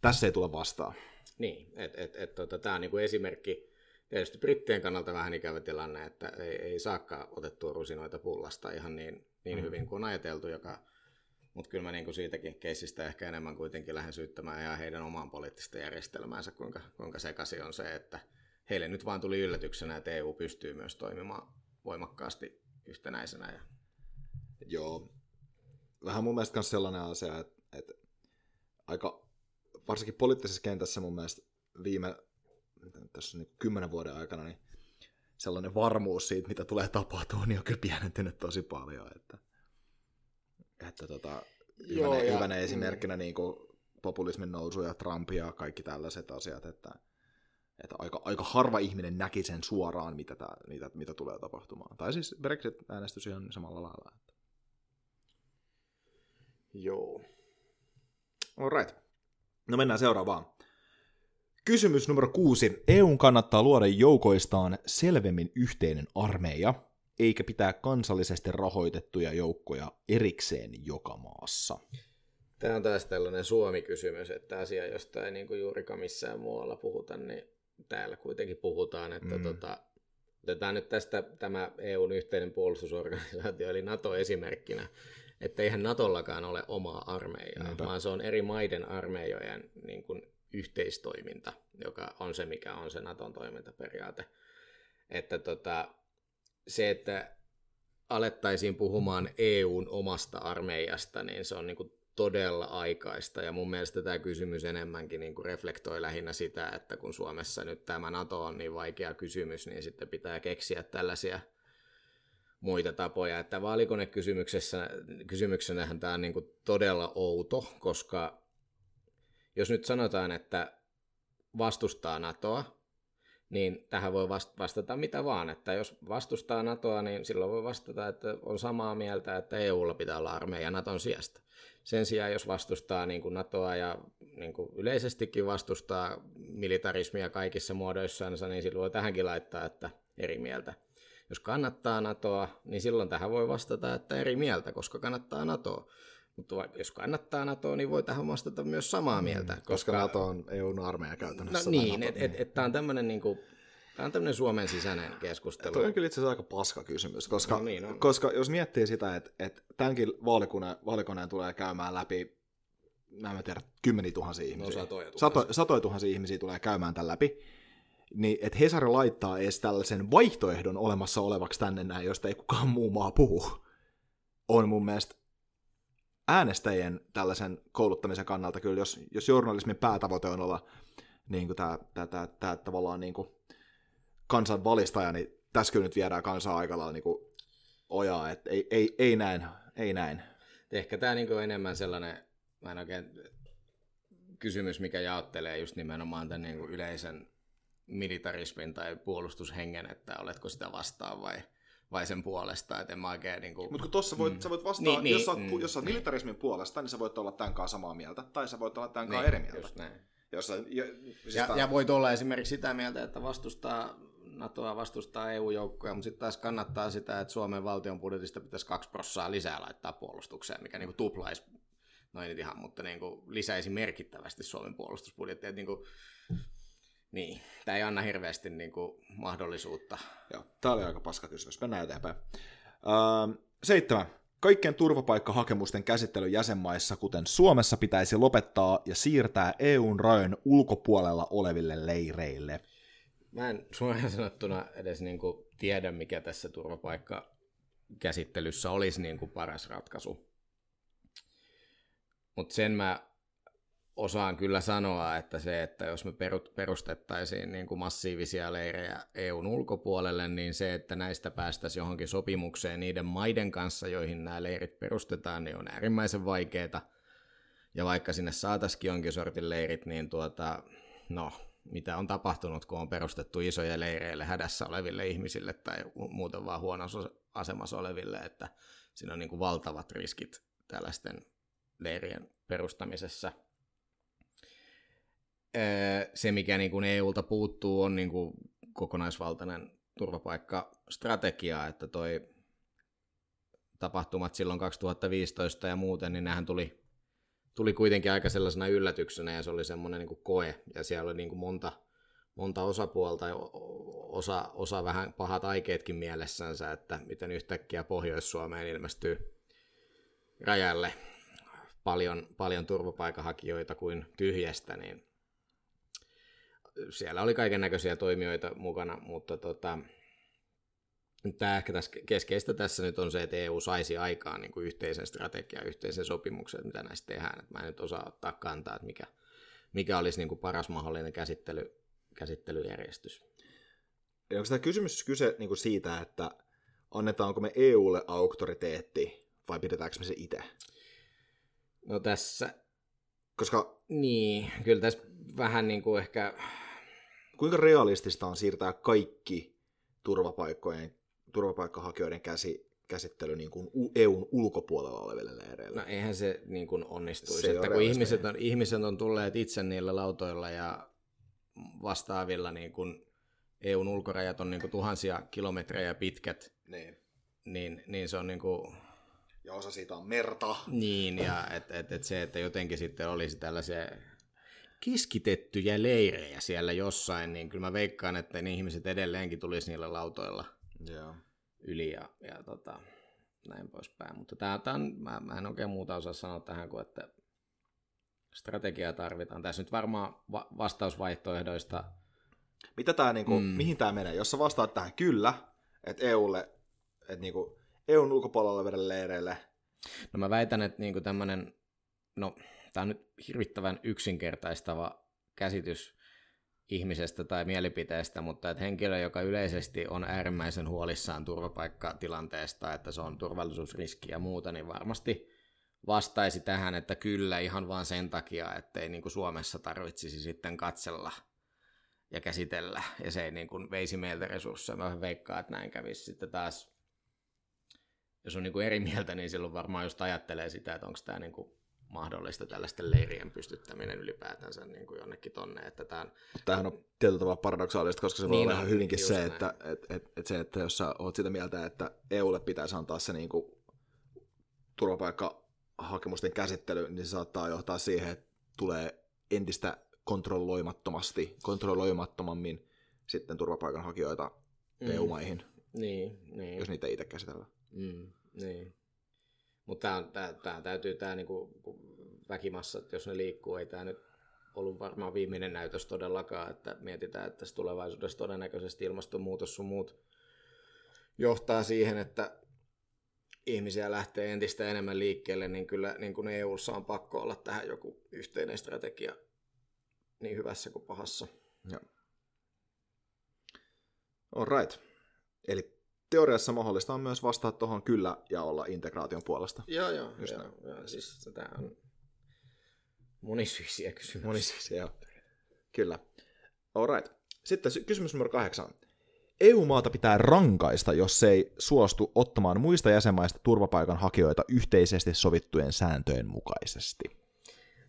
tässä ei tule vastaan. Niin, että et, et, tota, tämä on niin kuin esimerkki, tietysti brittien kannalta vähän ikävä tilanne, että ei, ei saakaan otettua rusinoita pullasta ihan niin, niin mm. hyvin kuin on ajateltu, joka, mutta kyllä mä niin kuin siitäkin keisistä ehkä enemmän kuitenkin lähden syyttämään ja heidän omaan poliittista järjestelmäänsä, kuinka, kuinka sekasi on se, että heille nyt vaan tuli yllätyksenä, että EU pystyy myös toimimaan voimakkaasti yhtenäisenä. Ja... Joo. Vähän mun mielestä myös sellainen asia, että, että aika, varsinkin poliittisessa kentässä mun mielestä viime tässä niin kymmenen vuoden aikana, niin sellainen varmuus siitä, mitä tulee tapahtumaan, niin on kyllä pienentynyt tosi paljon. Että, että tota, Joo, hyvänä, ja, hyvänä esimerkkinä mm. niin kuin populismin nousu ja Trump ja kaikki tällaiset asiat, että, että aika, aika harva ihminen näki sen suoraan, mitä, tää, mitä, mitä tulee tapahtumaan. Tai siis Brexit-äänestys ihan samalla lailla. Että. Joo. Alright. No mennään seuraavaan. Kysymys numero kuusi. EUn kannattaa luoda joukoistaan selvemmin yhteinen armeija, eikä pitää kansallisesti rahoitettuja joukkoja erikseen joka maassa. Tämä on taas tällainen Suomi-kysymys, että asia, josta ei niin kuin juurikaan missään muualla puhuta, niin täällä kuitenkin puhutaan, että mm. tota, otetaan nyt tästä tämä EUn yhteinen puolustusorganisaatio, eli NATO esimerkkinä, että eihän Natollakaan ole omaa armeijaa, Niinpä. vaan se on eri maiden armeijojen niin kuin yhteistoiminta, joka on se, mikä on se Naton toimintaperiaate. Että tota, se, että alettaisiin puhumaan EUn omasta armeijasta, niin se on niin kuin todella aikaista. Ja mun mielestä tämä kysymys enemmänkin niin kuin reflektoi lähinnä sitä, että kun Suomessa nyt tämä NATO on niin vaikea kysymys, niin sitten pitää keksiä tällaisia muita tapoja. Että vaalikonekysymyksessä kysymyksenähän tämä on niin kuin todella outo, koska jos nyt sanotaan, että vastustaa NATOa, niin tähän voi vastata mitä vaan, että jos vastustaa NATOa, niin silloin voi vastata, että on samaa mieltä, että EUlla pitää olla armeija NATOn sijasta. Sen sijaan, jos vastustaa niin kuin NATOa ja niin kuin yleisestikin vastustaa militarismia kaikissa muodoissansa, niin silloin voi tähänkin laittaa, että eri mieltä. Jos kannattaa NATOa, niin silloin tähän voi vastata, että eri mieltä, koska kannattaa NATOa. Mutta jos kannattaa NATOa, niin voi tähän vastata myös samaa mm, mieltä. koska, koska NATO on EUn armeija käytännössä. No niin, että et, et, tämä on tämmöinen niinku, Tämä on tämmöinen Suomen sisäinen keskustelu. Tuo on kyllä itse asiassa aika paska kysymys, koska, no niin, koska jos miettii sitä, että, että tämänkin vaalikoneen, vaalikoneen tulee käymään läpi, mä en tiedä, kymmeniä tuhansia ihmisiä. No, satoja, tuhansia. Sato, satoja tuhansia ihmisiä tulee käymään tämän läpi. Niin, että Hesari laittaa edes tällaisen vaihtoehdon olemassa olevaksi tänne näin, josta ei kukaan muu maa puhu, on mun mielestä äänestäjien tällaisen kouluttamisen kannalta kyllä, jos, jos journalismin päätavoite on olla niin kuin tämä, tämä, tämä, tämä tavallaan niin kuin kansan valistaja, niin tässä kyllä nyt viedään kansaa aika lailla niin kuin ojaa, että ei, ei, ei näin, ei näin. Ehkä tämä niin kuin enemmän sellainen, mä en oikein kysymys, mikä jaottelee just nimenomaan tämän niin kuin yleisen militarismin tai puolustushengen, että oletko sitä vastaan vai vai sen puolesta, että en mä oikein niin kuin... Mutta kun tuossa voit, mm. sä voit vastaa, niin, jos, sä oot, mm, jos sä oot niin. militarismin puolesta, niin sä voit olla tämän kanssa samaa mieltä, tai sä voit olla tämän kanssa niin, eri mieltä. Just näin. Jos sä, ja, siis ja, ja voit olla esimerkiksi sitä mieltä, että vastustaa NATOa, vastustaa EU-joukkoja, mutta sitten taas kannattaa sitä, että Suomen valtion budjetista pitäisi kaksi prossaa lisää laittaa puolustukseen, mikä niin kuin tuplaisi, no ei nyt ihan, mutta niin kuin lisäisi merkittävästi Suomen puolustusbudjettia. Niin kuin, niin, tämä ei anna hirveästi niin kuin, mahdollisuutta. Joo, tämä oli aika paska kysymys. Mennään eteenpäin. Uh, seitsemän. Kaikkien turvapaikkahakemusten käsittely jäsenmaissa, kuten Suomessa, pitäisi lopettaa ja siirtää EUn rajojen ulkopuolella oleville leireille. Mä en suoraan sanottuna edes niin kuin tiedä, mikä tässä turvapaikkakäsittelyssä olisi niin kuin paras ratkaisu. Mutta sen mä osaan kyllä sanoa, että se, että jos me perustettaisiin niin kuin massiivisia leirejä EUn ulkopuolelle, niin se, että näistä päästäisiin johonkin sopimukseen niiden maiden kanssa, joihin nämä leirit perustetaan, niin on äärimmäisen vaikeaa. Ja vaikka sinne saataisiin jonkin sortin leirit, niin tuota, no, mitä on tapahtunut, kun on perustettu isoja leireille hädässä oleville ihmisille tai muuten vaan huonossa asemassa oleville, että siinä on niin kuin valtavat riskit tällaisten leirien perustamisessa. Se, mikä niin kuin EUlta puuttuu, on niin kuin kokonaisvaltainen turvapaikkastrategia, että toi tapahtumat silloin 2015 ja muuten, niin nämähän tuli tuli kuitenkin aika sellaisena yllätyksenä ja se oli semmoinen niin koe. Ja siellä oli niin kuin monta, monta osapuolta ja osa, osa vähän pahat aikeetkin mielessänsä, että miten yhtäkkiä Pohjois-Suomeen ilmestyy rajalle paljon, paljon turvapaikanhakijoita kuin tyhjästä, niin siellä oli kaiken näköisiä toimijoita mukana, mutta tota, Tämä ehkä tässä keskeistä tässä nyt on se, että EU saisi aikaan niin kuin yhteisen strategian, yhteisen sopimuksen, mitä näistä tehdään. Että mä en nyt osaa ottaa kantaa, että mikä, mikä olisi niin kuin paras mahdollinen käsittely, käsittelyjärjestys. Onko tämä kysymys kyse niin kuin siitä, että annetaanko me EUlle auktoriteetti vai pidetäänkö me se itse? No tässä... Koska... Niin, kyllä tässä vähän niin kuin ehkä... Kuinka realistista on siirtää kaikki turvapaikkojen turvapaikkahakijoiden käsi, käsittely niin kuin EUn ulkopuolella oleville leireille. No eihän se niin kuin onnistuisi, se että kun ihmiset on, ihmiset on tulleet itse niillä lautoilla ja vastaavilla niin kuin EUn ulkorajat on niin kuin tuhansia kilometrejä pitkät, niin, niin, niin se on niin kuin... Ja osa siitä on merta. Niin, ja et, et, et se, että jotenkin sitten olisi tällaisia keskitettyjä leirejä siellä jossain, niin kyllä mä veikkaan, että ne ihmiset edelleenkin tulisi niillä lautoilla Joo. yli ja, ja tota, näin poispäin. Mutta tää, tää on, mä, mä en oikein muuta osaa sanoa tähän kuin, että strategiaa tarvitaan. Tässä nyt varmaan va- vastausvaihtoehdoista. Mitä tää, niinku, mm. Mihin tämä menee? Jos sä vastaat tähän kyllä, että EUlle, että niinku, EUn ulkopuolella oleville leireille. No mä väitän, että niinku tämmöinen, no tämä on nyt hirvittävän yksinkertaistava käsitys ihmisestä tai mielipiteestä, mutta että henkilö, joka yleisesti on äärimmäisen huolissaan turvapaikkatilanteesta, että se on turvallisuusriski ja muuta, niin varmasti vastaisi tähän, että kyllä ihan vaan sen takia, että ei niin kuin Suomessa tarvitsisi sitten katsella ja käsitellä, ja se ei niin kuin veisi meiltä resursseja. Mä veikkaan, että näin kävisi sitten taas. Jos on niin kuin eri mieltä, niin silloin varmaan just ajattelee sitä, että onko tämä niin kuin mahdollista tällaisten leirien pystyttäminen ylipäätänsä niin kuin jonnekin tonne. Että tämän... Tämähän on tietyllä tavalla paradoksaalista, koska se voi niin olla ihan hyvinkin se, että, että, että, että, se, että jos sä oot sitä mieltä, että EUlle pitäisi antaa se niin kuin turvapaikkahakemusten käsittely, niin se saattaa johtaa siihen, että tulee entistä kontrolloimattomasti, kontrolloimattomammin sitten turvapaikanhakijoita mm. EU-maihin, niin, niin. jos niitä itse käsitellään. Mm, niin. Mutta tämä, täytyy tämä niinku, väkimassa, että jos ne liikkuu, ei tämä nyt ollut varmaan viimeinen näytös todellakaan, että mietitään, että tässä tulevaisuudessa todennäköisesti ilmastonmuutos sun muut johtaa siihen, että ihmisiä lähtee entistä enemmän liikkeelle, niin kyllä niin kuin EUssa on pakko olla tähän joku yhteinen strategia niin hyvässä kuin pahassa. Joo. All right. Eli teoriassa mahdollista on myös vastata tuohon kyllä ja olla integraation puolesta. Joo, joo. Just joo, joo siis tämä on monisyisiä kysymyksiä. Monisyisiä, joo. Kyllä. right. Sitten kysymys numero kahdeksan. EU-maata pitää rankaista, jos se ei suostu ottamaan muista jäsenmaista turvapaikanhakijoita yhteisesti sovittujen sääntöjen mukaisesti.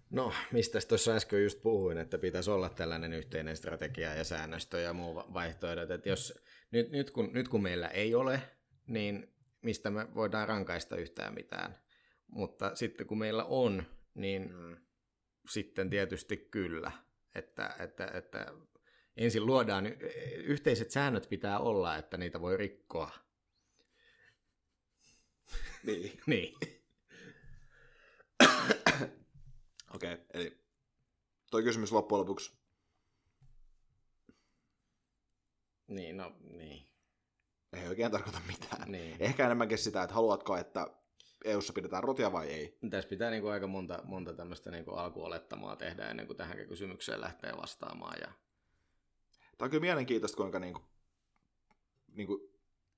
No, mistä tuossa äsken just puhuin, että pitäisi olla tällainen yhteinen strategia ja säännöstö ja muu vaihtoehdot, että jos nyt, nyt, kun, nyt kun meillä ei ole, niin mistä me voidaan rankaista yhtään mitään. Mutta sitten kun meillä on, niin mm. sitten tietysti kyllä. Että, että, että ensin luodaan, yhteiset säännöt pitää olla, että niitä voi rikkoa. Niin. <laughs> niin. Okei, okay, eli toi kysymys loppujen lopuksi Niin, no niin. Ei oikein tarkoita mitään. Niin. Ehkä enemmänkin sitä, että haluatko, että EU-ssa pidetään rotia vai ei? Tässä pitää niin kuin aika monta, monta tämmöistä niin kuin alkuolettamaa tehdä ennen kuin tähän kysymykseen lähtee vastaamaan. Ja... Tämä on kyllä mielenkiintoista, kuinka niin kuin, niin kuin,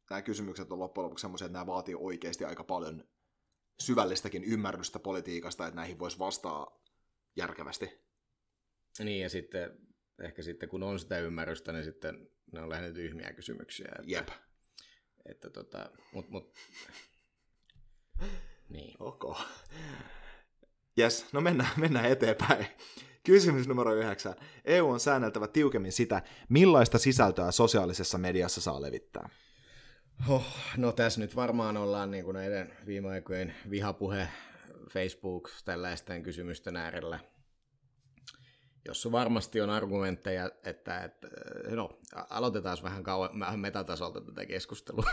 nämä kysymykset on loppujen lopuksi sellaisia, että nämä vaatii oikeasti aika paljon syvällistäkin ymmärrystä politiikasta, että näihin voisi vastaa järkevästi. Niin, ja sitten ehkä sitten kun on sitä ymmärrystä, niin sitten ne on lähinnä tyhmiä kysymyksiä. Että, Jep. Että tota, mut, mut, <laughs> niin. Okay. Jes, no mennään, mennään eteenpäin. Kysymys numero yhdeksän. EU on säänneltävä tiukemmin sitä, millaista sisältöä sosiaalisessa mediassa saa levittää. Oh, no tässä nyt varmaan ollaan niin kuin näiden viime aikojen vihapuhe, Facebook, tällaisten kysymysten äärellä – jossa varmasti on argumentteja, että, että no, aloitetaan vähän, kauan, vähän metatasolta tätä keskustelua.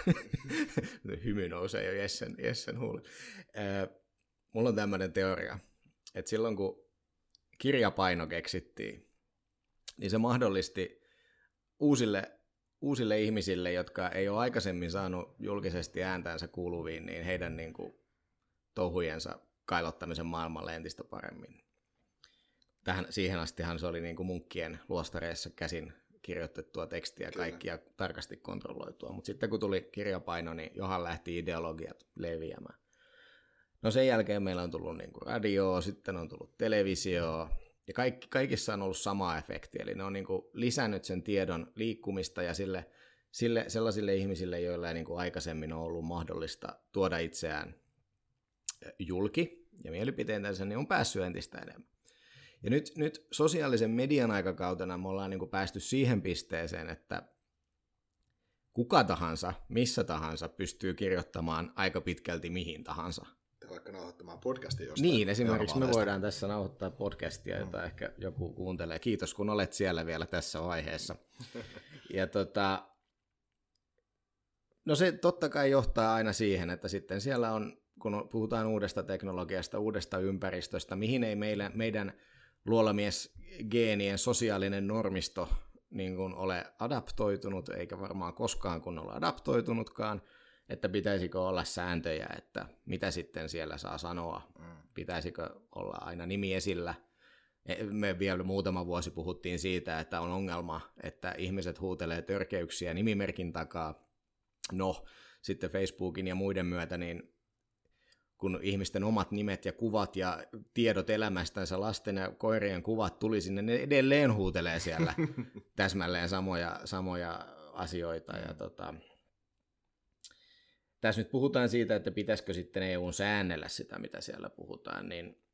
<laughs> Hymy nousee jo Jessen, Jessen huuli. Mulla on tämmöinen teoria, että silloin kun kirjapaino keksittiin, niin se mahdollisti uusille, uusille ihmisille, jotka ei ole aikaisemmin saanut julkisesti ääntänsä kuuluviin, niin heidän niin kuin, touhujensa kailottamisen maailmalle entistä paremmin tähän, siihen astihan se oli niin kuin munkkien luostareissa käsin kirjoitettua tekstiä kaikkia tarkasti kontrolloitua. Mutta sitten kun tuli kirjapaino, niin johan lähti ideologiat leviämään. No sen jälkeen meillä on tullut niin kuin radio, sitten on tullut televisio, ja kaikki, kaikissa on ollut sama efekti, eli ne on niin kuin lisännyt sen tiedon liikkumista ja sille, sille, sellaisille ihmisille, joilla ei niin kuin aikaisemmin ole ollut mahdollista tuoda itseään julki ja mielipiteitänsä, niin on päässyt entistä enemmän. Ja nyt, nyt sosiaalisen median aikakautena me ollaan niin kuin päästy siihen pisteeseen, että kuka tahansa, missä tahansa pystyy kirjoittamaan aika pitkälti mihin tahansa. Tai vaikka nauhoittamaan podcastia jostain. Niin, esimerkiksi me voidaan tässä nauhoittaa podcastia, jota mm. ehkä joku kuuntelee. Kiitos, kun olet siellä vielä tässä vaiheessa. <laughs> ja tota, no se totta kai johtaa aina siihen, että sitten siellä on, kun puhutaan uudesta teknologiasta, uudesta ympäristöstä, mihin ei meidän, meidän luolamiesgeenien sosiaalinen normisto niin kuin ole adaptoitunut, eikä varmaan koskaan kun ole adaptoitunutkaan, että pitäisikö olla sääntöjä, että mitä sitten siellä saa sanoa, mm. pitäisikö olla aina nimi esillä. E, me vielä muutama vuosi puhuttiin siitä, että on ongelma, että ihmiset huutelee törkeyksiä nimimerkin takaa. No, sitten Facebookin ja muiden myötä, niin kun ihmisten omat nimet ja kuvat ja tiedot elämästänsä, lasten ja koirien kuvat tuli sinne, ne edelleen huutelee siellä <laughs> täsmälleen samoja, samoja asioita. Ja tota, tässä nyt puhutaan siitä, että pitäisikö sitten EU säännellä sitä, mitä siellä puhutaan, niin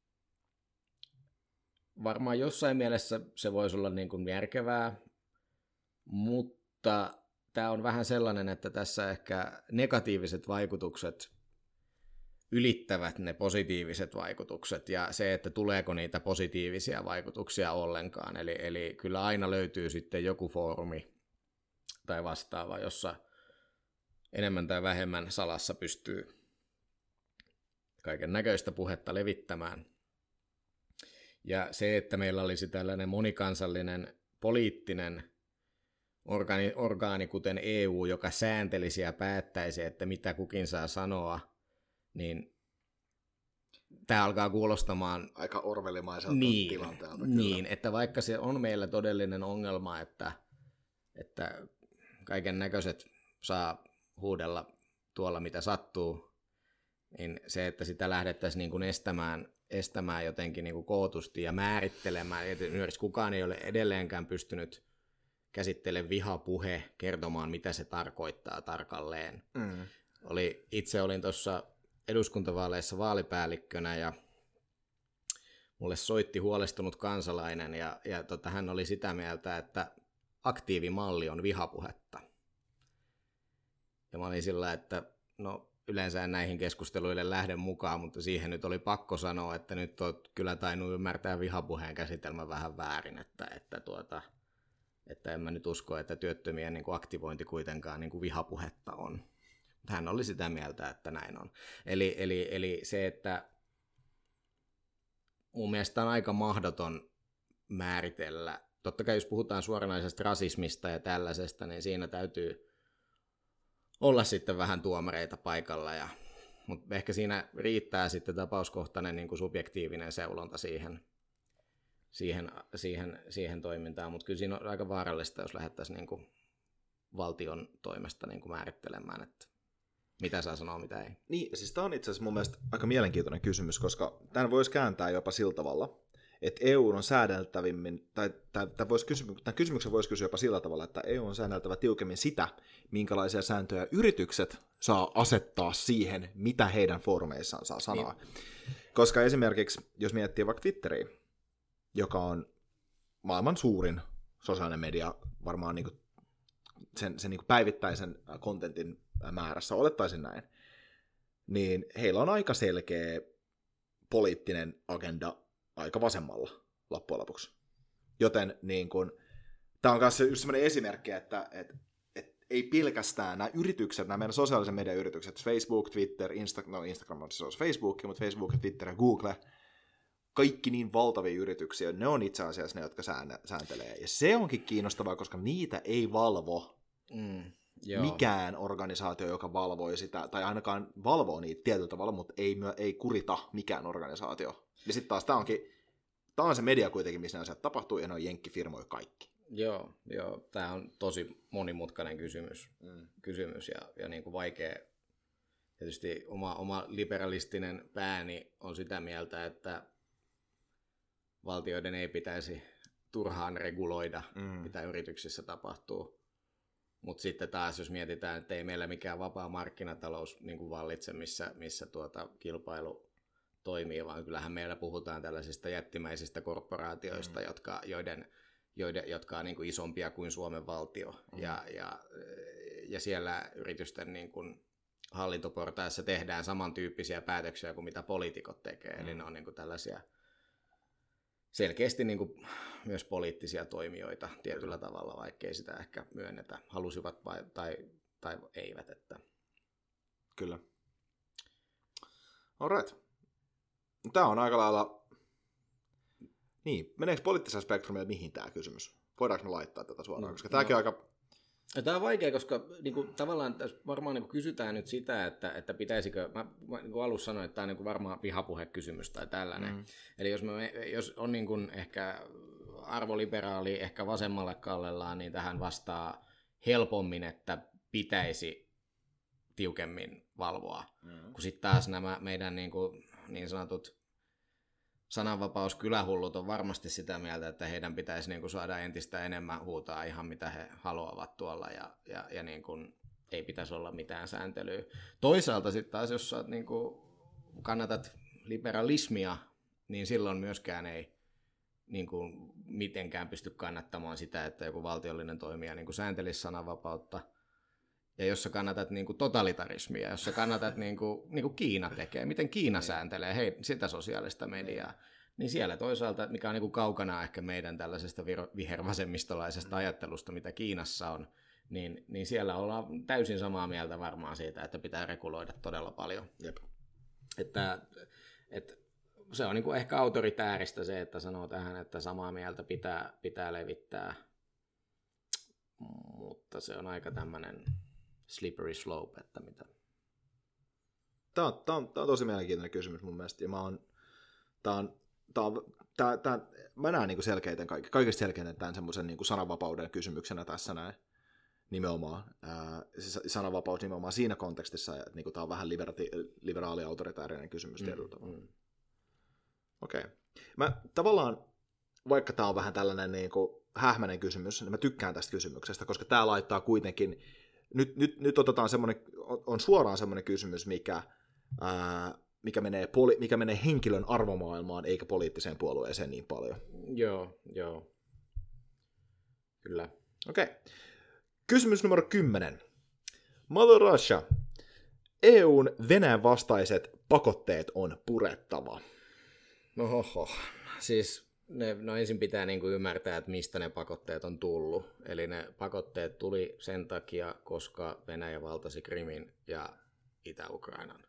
varmaan jossain mielessä se voisi olla niin kuin järkevää, mutta tämä on vähän sellainen, että tässä ehkä negatiiviset vaikutukset ylittävät ne positiiviset vaikutukset ja se, että tuleeko niitä positiivisia vaikutuksia ollenkaan. Eli, eli kyllä aina löytyy sitten joku foorumi tai vastaava, jossa enemmän tai vähemmän salassa pystyy kaiken näköistä puhetta levittämään. Ja se, että meillä olisi tällainen monikansallinen poliittinen orgaani, orgaani kuten EU, joka sääntelisi ja päättäisi, että mitä kukin saa sanoa – niin tämä alkaa kuulostamaan... Aika orvelimaiselta niin, tilanteelta. Kyllä. Niin, että vaikka se on meillä todellinen ongelma, että, että kaiken näköiset saa huudella tuolla mitä sattuu, niin se, että sitä lähdettäisiin niin kuin estämään, estämään jotenkin niin kuin kootusti ja määrittelemään, että kukaan ei ole edelleenkään pystynyt käsittelemään vihapuhe, kertomaan mitä se tarkoittaa tarkalleen. Mm. Oli, itse olin tuossa eduskuntavaaleissa vaalipäällikkönä ja mulle soitti huolestunut kansalainen ja, ja tota, hän oli sitä mieltä, että aktiivimalli on vihapuhetta. Ja mä olin sillä, että no yleensä en näihin keskusteluille lähde mukaan, mutta siihen nyt oli pakko sanoa, että nyt on kyllä tainnut ymmärtää vihapuheen käsitelmä vähän väärin, että, että, tuota, että en mä nyt usko, että työttömien niin kuin aktivointi kuitenkaan niin kuin vihapuhetta on. Hän oli sitä mieltä, että näin on. Eli, eli, eli se, että mun mielestä on aika mahdoton määritellä. Totta kai jos puhutaan suoranaisesta rasismista ja tällaisesta, niin siinä täytyy olla sitten vähän tuomareita paikalla ja mutta ehkä siinä riittää sitten tapauskohtainen niin kuin subjektiivinen seulonta siihen, siihen, siihen, siihen toimintaan, mutta kyllä siinä on aika vaarallista, jos lähdettäisiin niin kuin valtion toimesta niin kuin määrittelemään, että mitä saa sanoa, mitä ei. Niin, siis tämä on itse asiassa mun mielestä aika mielenkiintoinen kysymys, koska tämän voisi kääntää jopa sillä tavalla, että EU on säädeltävimmin, tai, tai voisi kysy, tämän kysymyksen voisi kysyä jopa sillä tavalla, että EU on säädeltävä tiukemmin sitä, minkälaisia sääntöjä yritykset saa asettaa siihen, mitä heidän foorumeissaan saa sanoa. Niin. Koska esimerkiksi, jos miettii vaikka Twitteriä, joka on maailman suurin sosiaalinen media, varmaan niin kuin sen, sen niin päivittäisen kontentin määrässä, olettaisin näin, niin heillä on aika selkeä poliittinen agenda aika vasemmalla loppujen lopuksi. Joten niin kun, tämä on myös just sellainen esimerkki, että, että, ei pelkästään nämä yritykset, nämä meidän sosiaalisen median yritykset, Facebook, Twitter, Instagram, no Instagram on siis Facebook, mutta Facebook, Twitter ja Google, kaikki niin valtavia yrityksiä, ne on itse asiassa ne, jotka sääntelee. Ja se onkin kiinnostavaa, koska niitä ei valvo mm. Joo. mikään organisaatio, joka valvoi sitä, tai ainakaan valvoo niitä tietyllä tavalla, mutta ei, ei kurita mikään organisaatio. Ja sitten taas tämä onkin, tämä on se media kuitenkin, missä asiat tapahtuu, ja ne on jenkkifirmoja kaikki. Joo, joo, tämä on tosi monimutkainen kysymys, mm. kysymys ja, ja niin kuin vaikea. Tietysti oma, oma liberalistinen pääni on sitä mieltä, että valtioiden ei pitäisi turhaan reguloida, mm. mitä yrityksissä tapahtuu. Mutta sitten taas, jos mietitään, että ei meillä mikään vapaa markkinatalous niin kuin vallitse, missä, missä tuota kilpailu toimii, vaan kyllähän meillä puhutaan tällaisista jättimäisistä korporaatioista, mm. jotka, joiden, joiden, jotka on niin kuin isompia kuin Suomen valtio. Mm. Ja, ja, ja siellä yritysten niin kuin hallintoportaissa tehdään samantyyppisiä päätöksiä kuin mitä poliitikot tekee. Mm. Eli ne on niin kuin tällaisia selkeästi niin kuin myös poliittisia toimijoita tietyllä tavalla, vaikkei sitä ehkä myönnetä, halusivat vai, tai, tai eivät. Että. Kyllä. Alright. Tämä on aika lailla... Niin, meneekö poliittisella spektrumilla mihin tämä kysymys? Voidaanko me laittaa tätä suoraan? No, koska tämäkin no. on aika Tämä on vaikea, koska niin kuin, tavallaan tässä varmaan niin kuin, kysytään nyt sitä, että, että pitäisikö, mä, mä niin kuin alussa sanoin, että tämä on niin kuin, varmaan vihapuhekysymys tai tällainen. Mm. Eli jos, me, jos on niin kuin, ehkä arvoliberaali, ehkä vasemmalle kallellaan, niin tähän vastaa helpommin, että pitäisi tiukemmin valvoa. Mm. Kun sitten taas nämä meidän niin, kuin, niin sanotut sananvapaus kylähullut on varmasti sitä mieltä, että heidän pitäisi niin kuin saada entistä enemmän huutaa ihan mitä he haluavat tuolla ja, ja, ja niin kuin ei pitäisi olla mitään sääntelyä. Toisaalta sitten taas, jos sä niin kuin kannatat liberalismia, niin silloin myöskään ei niin kuin mitenkään pysty kannattamaan sitä, että joku valtiollinen toimija niin kuin sääntelisi sananvapautta – ja jos sä kannatat niin kuin totalitarismia, jos sä kannatat niin kuin, niin kuin Kiina tekee, miten Kiina niin. sääntelee hei, sitä sosiaalista mediaa, niin siellä toisaalta, mikä on niin kuin kaukana ehkä meidän tällaisesta vihervasemmistolaisesta ajattelusta, mitä Kiinassa on, niin, niin siellä ollaan täysin samaa mieltä varmaan siitä, että pitää reguloida todella paljon. Jep. Että, että se on niin kuin ehkä autoritääristä se, että sanoo tähän, että samaa mieltä pitää, pitää levittää, mutta se on aika tämmöinen slippery slope, että mitä? Tämä on, tämä on, tämä on tosi mielenkiintoinen kysymys mun mielestä, ja mä oon, tämä on, tämä on, tämä, tämä, mä näen niin selkeiten, kaikista selkeiten tämän semmoisen niin sananvapauden kysymyksenä tässä näin nimenomaan. Ää, se sananvapaus nimenomaan siinä kontekstissa, että niin kuin, tämä on vähän liberati, liberaali autoritäärinen kysymys mm, tietyllä tavalla. Mm. Okei. Okay. Mä tavallaan, vaikka tämä on vähän tällainen niin kuin, hähmäinen kysymys, niin mä tykkään tästä kysymyksestä, koska tämä laittaa kuitenkin nyt, nyt, nyt otetaan semmoinen, on suoraan semmoinen kysymys, mikä, ää, mikä, menee poli, mikä menee henkilön arvomaailmaan eikä poliittiseen puolueeseen niin paljon. Joo, joo. Kyllä. Okei. Okay. Kysymys numero 10. Mother Russia. EUn Venäjän vastaiset pakotteet on purettava. No hoho. Siis ne, no ensin pitää niin kuin ymmärtää, että mistä ne pakotteet on tullut. Eli ne pakotteet tuli sen takia, koska Venäjä valtasi Krimin ja Itä-Ukrainan,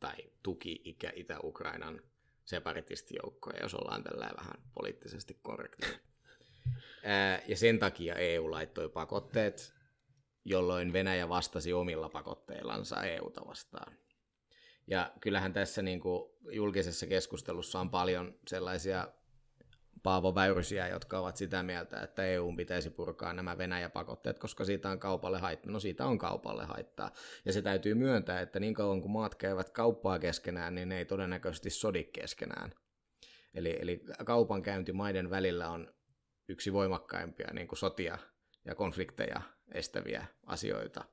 tai tuki ikä Itä-Ukrainan separatistjoukkoja, jos ollaan tällä vähän poliittisesti korrekti. <laughs> Ja sen takia EU laittoi pakotteet, jolloin Venäjä vastasi omilla pakotteillansa EUta vastaan. Ja kyllähän tässä niin kuin julkisessa keskustelussa on paljon sellaisia Paavo Väyrysiä, jotka ovat sitä mieltä, että EU pitäisi purkaa nämä Venäjä-pakotteet, koska siitä on kaupalle haittaa. No siitä on kaupalle haittaa. Ja se täytyy myöntää, että niin kauan kuin maat käyvät kauppaa keskenään, niin ne ei todennäköisesti sodi keskenään. Eli, eli kaupankäynti maiden välillä on yksi voimakkaimpia niin kuin sotia ja konflikteja estäviä asioita.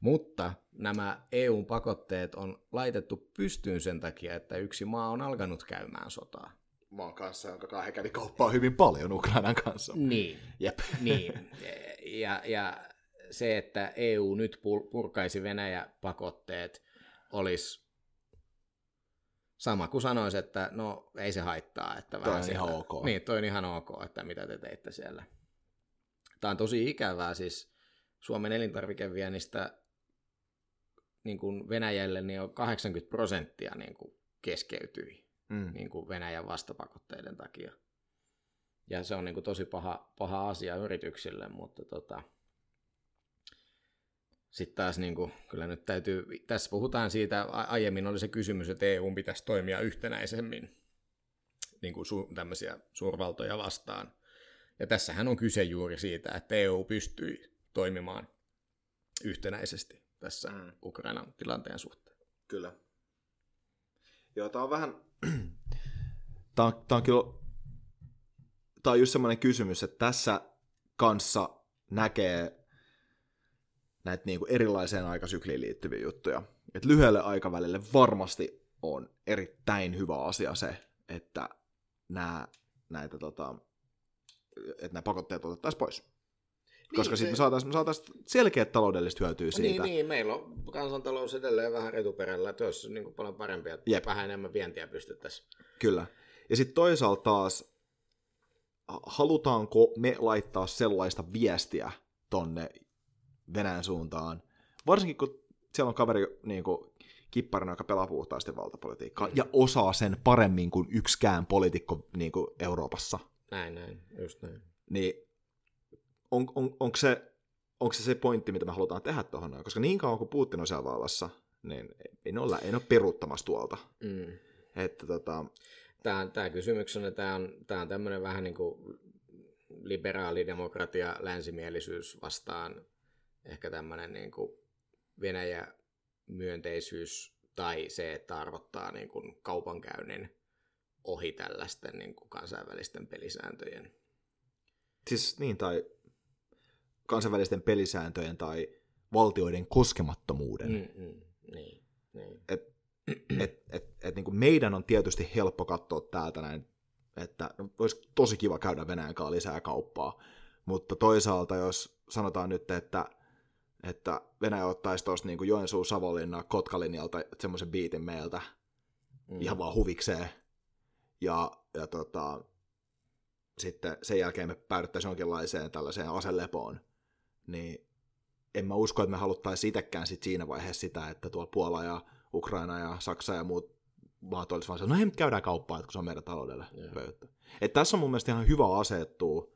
Mutta nämä EUn pakotteet on laitettu pystyyn sen takia, että yksi maa on alkanut käymään sotaa. Maan kanssa, jonka kanssa he kävi kauppaa hyvin paljon Ukrainan kanssa. Niin. Jep. niin. <laughs> Ja, ja se, että EU nyt purkaisi Venäjä-pakotteet, olisi sama kuin sanoisi, että no ei se haittaa. Että toi on ihan ok. Niin, toi on ihan ok, että mitä te teitte siellä. Tämä on tosi ikävää, siis Suomen elintarvikeviennistä niin kuin Venäjälle niin on 80 prosenttia niin kuin keskeytyi mm. niin kuin Venäjän vastapakotteiden takia. Ja se on niin kuin tosi paha, paha asia yrityksille, mutta tota, sitten taas niin kuin, kyllä nyt täytyy, tässä puhutaan siitä, aiemmin oli se kysymys, että EU pitäisi toimia yhtenäisemmin niin kuin su, tämmöisiä suurvaltoja vastaan. Ja tässähän on kyse juuri siitä, että EU pystyi toimimaan yhtenäisesti tässä mm. Ukrainan tilanteen suhteen. Kyllä. Joo, tämä on vähän... <clears throat> tämä, on, tämä on kyllä... Tämä on just semmoinen kysymys, että tässä kanssa näkee näitä niin kuin erilaiseen aikasykliin liittyviä juttuja. Et lyhyelle aikavälille varmasti on erittäin hyvä asia se, että nämä, näitä, tota, että nämä pakotteet otettaisiin pois. Niin, Koska sitten me saataisiin me saatais selkeät taloudelliset hyötyä niin, siitä. Niin, niin, meillä on kansantalous edelleen vähän retuperällä, että olisi niin kuin paljon parempi, että Jep. vähän enemmän vientiä pystyttäisiin. Kyllä. Ja sitten toisaalta taas, halutaanko me laittaa sellaista viestiä tonne Venäjän suuntaan, varsinkin kun siellä on kaveri niin kuin, kipparina, joka pelaa puhtaasti valtapolitiikkaa, mm. ja osaa sen paremmin kuin yksikään poliitikko niin kuin Euroopassa. Näin, näin, just näin. Niin on, on, onko, se, onko se se pointti, mitä me halutaan tehdä tuohon? Koska niin kauan kuin Putin on siellä vallassa, niin ei ole, ei ole peruuttamassa tuolta. Mm. Että, tota... Tämä, tämä kysymyksenä tämä on, tämä on tämmöinen vähän niin kuin liberaalidemokratia, länsimielisyys vastaan ehkä tämmöinen niin kuin Venäjä-myönteisyys tai se, että arvottaa niin kuin kaupankäynnin ohi tällaisten niin kuin kansainvälisten pelisääntöjen. Siis niin, tai kansainvälisten pelisääntöjen tai valtioiden koskemattomuuden. Mm, mm, niin, niin. Et, et, et, et, niin kuin meidän on tietysti helppo katsoa täältä näin, että olisi tosi kiva käydä Venäjän kanssa lisää kauppaa, mutta toisaalta jos sanotaan nyt, että että Venäjä ottaisi tuosta niin Joensuu, Savonlinna, Kotkalinjalta semmoisen biitin meiltä mm. ihan vaan huvikseen. Ja, ja tota, sitten sen jälkeen me päädyttäisiin jonkinlaiseen tällaiseen aselepoon. Niin en mä usko, että me haluttaisiin itsekään sit siinä vaiheessa sitä, että tuolla Puola ja Ukraina ja Saksa ja muut maat olisi vaan se, no hei, käydään kauppaa, että kun se on meidän taloudelle yeah. Et tässä on mun mielestä ihan hyvä asettua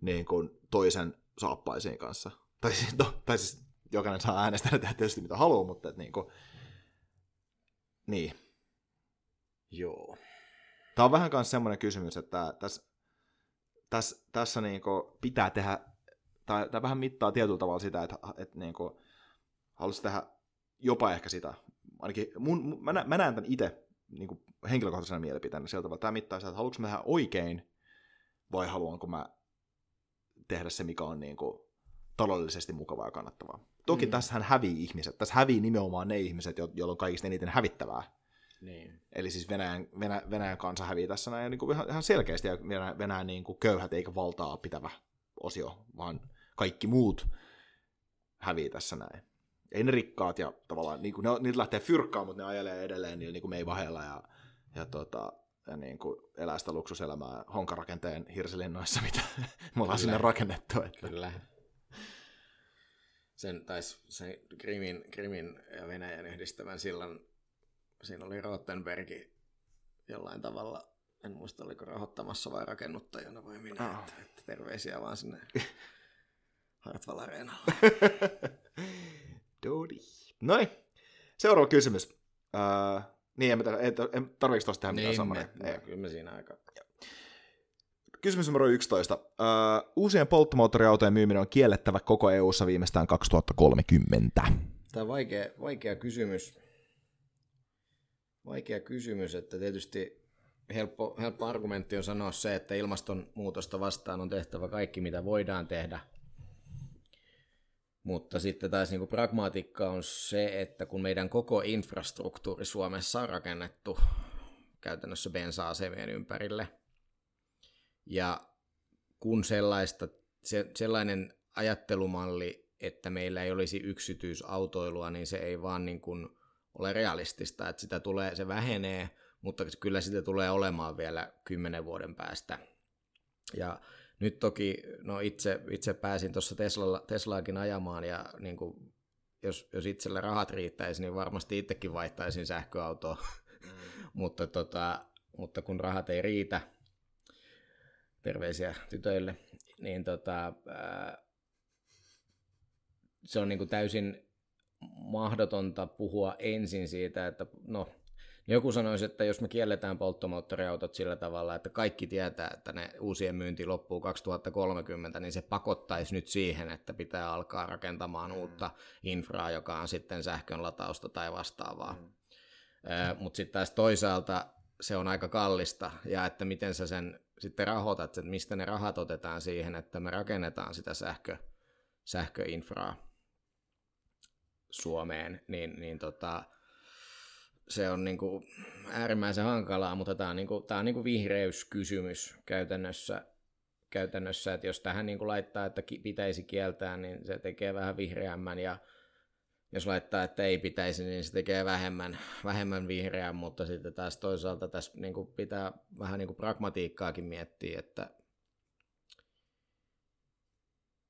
niin kuin toisen saappaisiin kanssa. Tai siis, no, tai siis jokainen saa äänestää tehdä <laughs> tietysti mitä haluaa, mutta että niin kuin, niin. Joo. Tämä on vähän myös semmoinen kysymys, että tässä, tässä, tässä niin pitää tehdä, tai tämä vähän mittaa tietyllä tavalla sitä, että, että niin haluaisi tehdä jopa ehkä sitä, ainakin mun, mä, näen, mä näen tämän itse niin henkilökohtaisena mielipiteenä sieltä tavalla, tämä mittaa sitä, että haluanko mä tehdä oikein, vai haluanko mä tehdä se, mikä on niin kuin, taloudellisesti mukavaa ja kannattavaa. Toki mm. tässähän hävii ihmiset. Tässä hävii nimenomaan ne ihmiset, joilla on kaikista eniten hävittävää. Niin. Eli siis Venäjän, Venä, Venäjän kansa hävii tässä näin niin kuin ihan, ihan selkeästi, ja Venäjän, Venäjän niin kuin köyhät eikä valtaa pitävä osio, vaan kaikki muut hävii tässä näin. Ei ne rikkaat, ja tavallaan niin kuin ne, niitä lähtee fyrkkaan, mutta ne ajelee edelleen niin, niin kuin me ei vahella, ja, ja, tota, ja niin kuin elää sitä luksuselämää honkarakenteen hirsilinnoissa, <laughs> mitä me ollaan sinne rakennettu. Että. Kyllä sen, taisi sen Krimin, Krimin ja Venäjän yhdistävän sillan, siinä oli Rottenbergi jollain tavalla, en muista oliko rahoittamassa vai rakennuttajana vai minä, oh. että, että terveisiä vaan sinne <laughs> Hartwall Areenalle. <laughs> Dodi. Noin, seuraava kysymys. Öö, niin, en, en, en, tarviiko tuosta tehdä mitään samaa? Ei, kyllä me siinä aika. Kysymys numero 11. Öö, uusien polttomoottoriautojen myyminen on kiellettävä koko EU-ssa viimeistään 2030. Tämä on vaikea, vaikea kysymys. Vaikea kysymys, että tietysti helppo, helppo argumentti on sanoa se, että ilmastonmuutosta vastaan on tehtävä kaikki, mitä voidaan tehdä. Mutta sitten taas niin kuin pragmaatikka on se, että kun meidän koko infrastruktuuri Suomessa on rakennettu käytännössä bensa-asemien ympärille, ja kun sellaista, se, sellainen ajattelumalli, että meillä ei olisi yksityisautoilua, niin se ei vaan niin kuin ole realistista, että sitä tulee, se vähenee, mutta kyllä sitä tulee olemaan vielä kymmenen vuoden päästä. Ja nyt toki, no itse, itse pääsin tuossa Tesla, Teslaakin ajamaan ja niin kuin, jos, jos itsellä rahat riittäisi, niin varmasti itsekin vaihtaisin sähköautoa, mm. <laughs> mutta, tota, mutta kun rahat ei riitä, terveisiä tytöille, niin tota, se on niin kuin täysin mahdotonta puhua ensin siitä, että no joku sanoisi, että jos me kielletään polttomoottoriautot sillä tavalla, että kaikki tietää, että ne uusien myynti loppuu 2030, niin se pakottaisi nyt siihen, että pitää alkaa rakentamaan mm. uutta infraa, joka on sitten sähkön latausta tai vastaavaa. Mm. Mutta sitten taas toisaalta se on aika kallista, ja että miten sä sen sitten rahoitat, että mistä ne rahat otetaan siihen, että me rakennetaan sitä sähkö, sähköinfraa Suomeen, niin, niin tota, se on niin kuin äärimmäisen hankalaa, mutta tämä on, niin kuin, tämä on niin kuin vihreyskysymys käytännössä, käytännössä, että jos tähän niin kuin laittaa, että pitäisi kieltää, niin se tekee vähän vihreämmän, ja jos laittaa, että ei pitäisi, niin se tekee vähemmän, vähemmän vihreän, mutta sitten taas toisaalta tässä niin kuin pitää vähän niin kuin pragmatiikkaakin miettiä, että,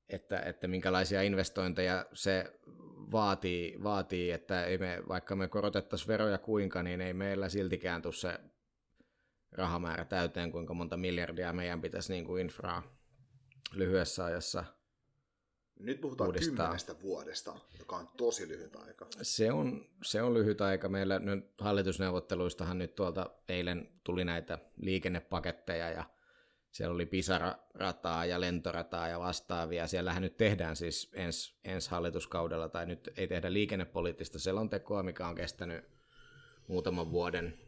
että, että minkälaisia investointeja se vaatii, vaatii että ei me, vaikka me korotettaisiin veroja kuinka, niin ei meillä siltikään tule se rahamäärä täyteen, kuinka monta miljardia meidän pitäisi niin kuin infraa lyhyessä ajassa Nyt puhutaan uudistaa. kymmenestä vuodesta, joka on tosi lyhyt aika. Se on, se on lyhyt aika. Meillä nyt hallitusneuvotteluistahan nyt tuolta eilen tuli näitä liikennepaketteja ja siellä oli Pisara-rataa ja lentorataa ja vastaavia. Siellähän nyt tehdään siis ens, ensi hallituskaudella, tai nyt ei tehdä liikennepoliittista selontekoa, mikä on kestänyt muutaman vuoden,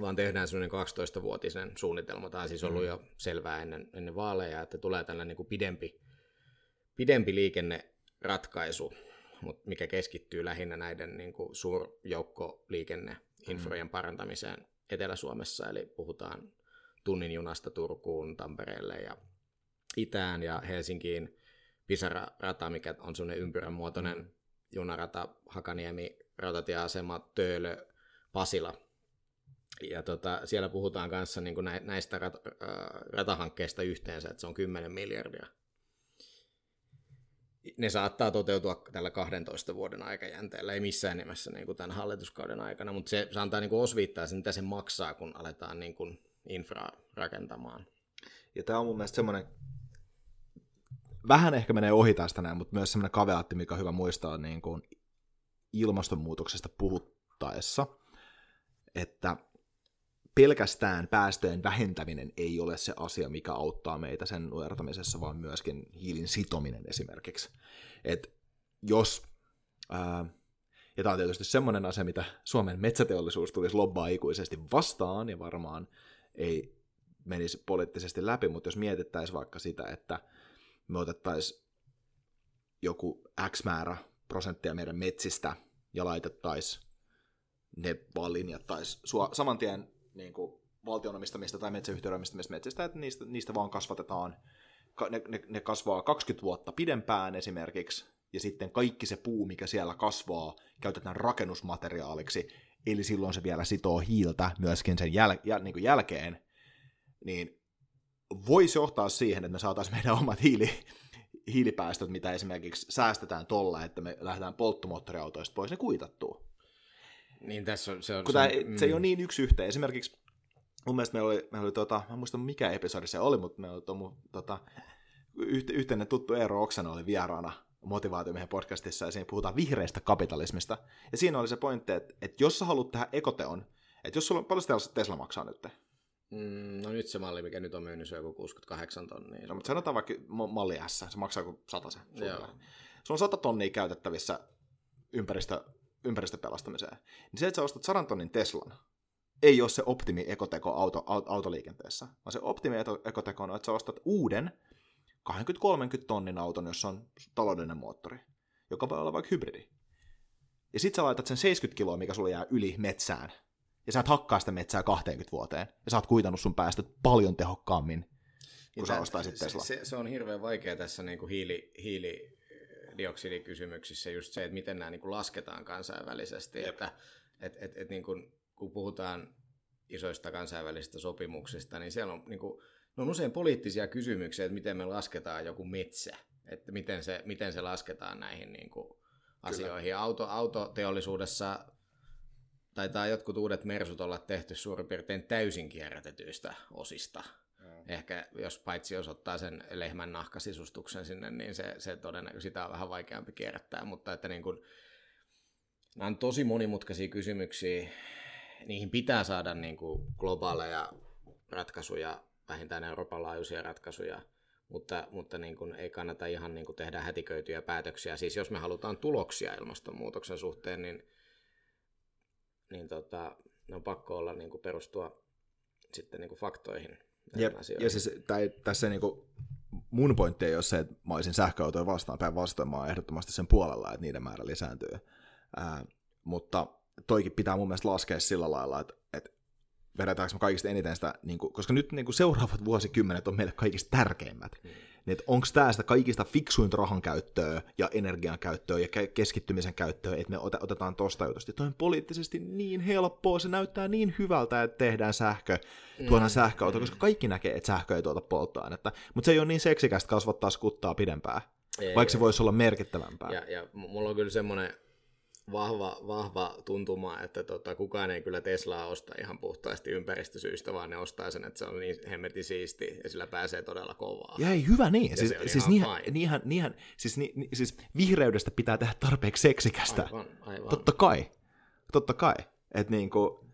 vaan tehdään semmoinen 12-vuotisen suunnitelma. Tämä on siis ollut mm. jo selvää ennen, ennen vaaleja, että tulee tällainen niin kuin pidempi, pidempi liikenneratkaisu, mutta mikä keskittyy lähinnä näiden niin kuin suurjoukkoliikenneinfrojen mm. parantamiseen Etelä-Suomessa, eli puhutaan tunnin junasta Turkuun, Tampereelle ja itään ja Helsinkiin Pisara-rata, mikä on semmoinen ympyrän muotoinen mm. junarata, Hakaniemi, rautatieasema, Töölö, Pasila. Ja tota, siellä puhutaan kanssa niin kuin näistä rat, äh, ratahankkeista yhteensä, että se on 10 miljardia. Ne saattaa toteutua tällä 12 vuoden aikajänteellä, ei missään nimessä niin kuin tämän hallituskauden aikana, mutta se, se antaa niin kuin osviittaa sen, mitä se maksaa, kun aletaan niin kuin infraa rakentamaan. Ja tämä on mun mielestä semmoinen, vähän ehkä menee ohi tästä näin, mutta myös semmoinen kaveatti, mikä on hyvä muistaa niin kuin ilmastonmuutoksesta puhuttaessa, että pelkästään päästöjen vähentäminen ei ole se asia, mikä auttaa meitä sen nujertamisessa, vaan myöskin hiilin sitominen esimerkiksi. Et jos, ää, ja tämä on tietysti semmoinen asia, mitä Suomen metsäteollisuus tulisi lobbaa ikuisesti vastaan, ja varmaan ei menisi poliittisesti läpi, mutta jos mietittäisiin vaikka sitä, että me otettaisiin joku X määrä prosenttia meidän metsistä ja laitettaisiin ne vaan linjattaisiin saman tien niin kuin valtion omistamista tai metsäyhtiöiden omistamista metsistä, että niistä, niistä vaan kasvatetaan, ne, ne, ne kasvaa 20 vuotta pidempään esimerkiksi, ja sitten kaikki se puu, mikä siellä kasvaa, käytetään rakennusmateriaaliksi, eli silloin se vielä sitoo hiiltä myöskin sen jäl, jäl, niin kuin jälkeen, niin voisi johtaa siihen, että me saataisiin meidän omat hiili, hiilipäästöt, mitä esimerkiksi säästetään tolla, että me lähdetään polttomoottoriautoista pois, ne kuitattuu. Niin tässä on, se on... Kun tämä, mm. se ei ole niin yksi yhteen. Esimerkiksi mun mielestä meillä oli, meillä oli tota, mä en muista mikä episodi se oli, mutta meillä oli tomu, tota, yhteinen tuttu Eero Oksana oli vieraana motivaatiomiehen podcastissa, ja siinä puhutaan vihreästä kapitalismista. Ja siinä oli se pointti, että, että jos sä haluat tehdä ekoteon, että jos sulla on, paljon Tesla maksaa nyt? Mm, no nyt se malli, mikä nyt on myynyt, se on joku 68 tonnia. No, mutta sanotaan vaikka malli S, se maksaa joku 100 se. Sulla on 100 tonnia käytettävissä ympäristö, ympäristöpelastamiseen. Niin se, että sä ostat 100 tonnin Teslan, ei ole se optimi ekoteko auto, autoliikenteessä, vaan se optimi ekoteko on, että sä ostat uuden 20-30 tonnin auton, jossa on taloudellinen moottori, joka voi olla vaikka hybridi. Ja sit sä laitat sen 70 kiloa, mikä sulla jää yli metsään, ja sä et hakkaa sitä metsää 20 vuoteen, ja sä oot kuitannut sun päästöt paljon tehokkaammin, kun sä ostaisit Tesla. Se, se, se on hirveän vaikea tässä niin kuin hiili, hiilidioksidikysymyksissä just se, että miten nämä niin kuin lasketaan kansainvälisesti, Jep. että et, et, et niin kuin, kun puhutaan isoista kansainvälisistä sopimuksista, niin siellä on, niin kuin, ne on usein poliittisia kysymyksiä, että miten me lasketaan joku metsä, että miten se, miten se lasketaan näihin niin kuin, asioihin. Auto, autoteollisuudessa taitaa jotkut uudet mersut olla tehty suurin piirtein täysin kierrätetyistä osista. Mm. Ehkä jos paitsi jos ottaa sen lehmän nahkasisustuksen sinne, niin se, se todennäköisesti sitä on vähän vaikeampi kierrättää, mutta että niin kuin, nämä on tosi monimutkaisia kysymyksiä. Niihin pitää saada niin kuin globaaleja ratkaisuja, vähintään Euroopan laajuisia ratkaisuja, mutta, mutta niin kuin ei kannata ihan niin kuin tehdä hätiköityjä päätöksiä. Siis jos me halutaan tuloksia ilmastonmuutoksen suhteen, niin niin tota, ne on pakko olla niin kuin perustua sitten niin kuin faktoihin. Ja, ja siis tai, tässä niin kuin, mun pointti ei ole se, että mä olisin sähköautoja vastaan, päinvastoin mä oon ehdottomasti sen puolella, että niiden määrä lisääntyy. Ää, mutta toikin pitää mun mielestä laskea sillä lailla, että vedetäänkö me kaikista eniten sitä, niin kuin, koska nyt niin kuin seuraavat vuosikymmenet on meille kaikista tärkeimmät. Mm niin onko tämä sitä kaikista fiksuinta rahan käyttöä ja energian käyttöä ja keskittymisen käyttöä, että me otetaan tosta jutusta. Toi on poliittisesti niin helppoa, se näyttää niin hyvältä, että tehdään sähkö, tuodaan mm. sähköauto, koska kaikki näkee, että sähkö ei tuota polttoainetta. Mutta se ei ole niin seksikästä kasvattaa skuttaa pidempää, ei, vaikka se voisi olla merkittävämpää. Ja, ja mulla on kyllä semmoinen vahva, vahva tuntuma, että tota, kukaan ei kyllä Teslaa osta ihan puhtaasti ympäristösyistä, vaan ne ostaa sen, että se on niin hemmetin siisti ja sillä pääsee todella kovaa. Ja ei, hyvä niin. Ja siis, siis, niinhän, niinhän, niinhän, siis, ni, ni, siis vihreydestä pitää tehdä tarpeeksi seksikästä. Aivan, aivan. Totta kai. Totta kai. Että niinku,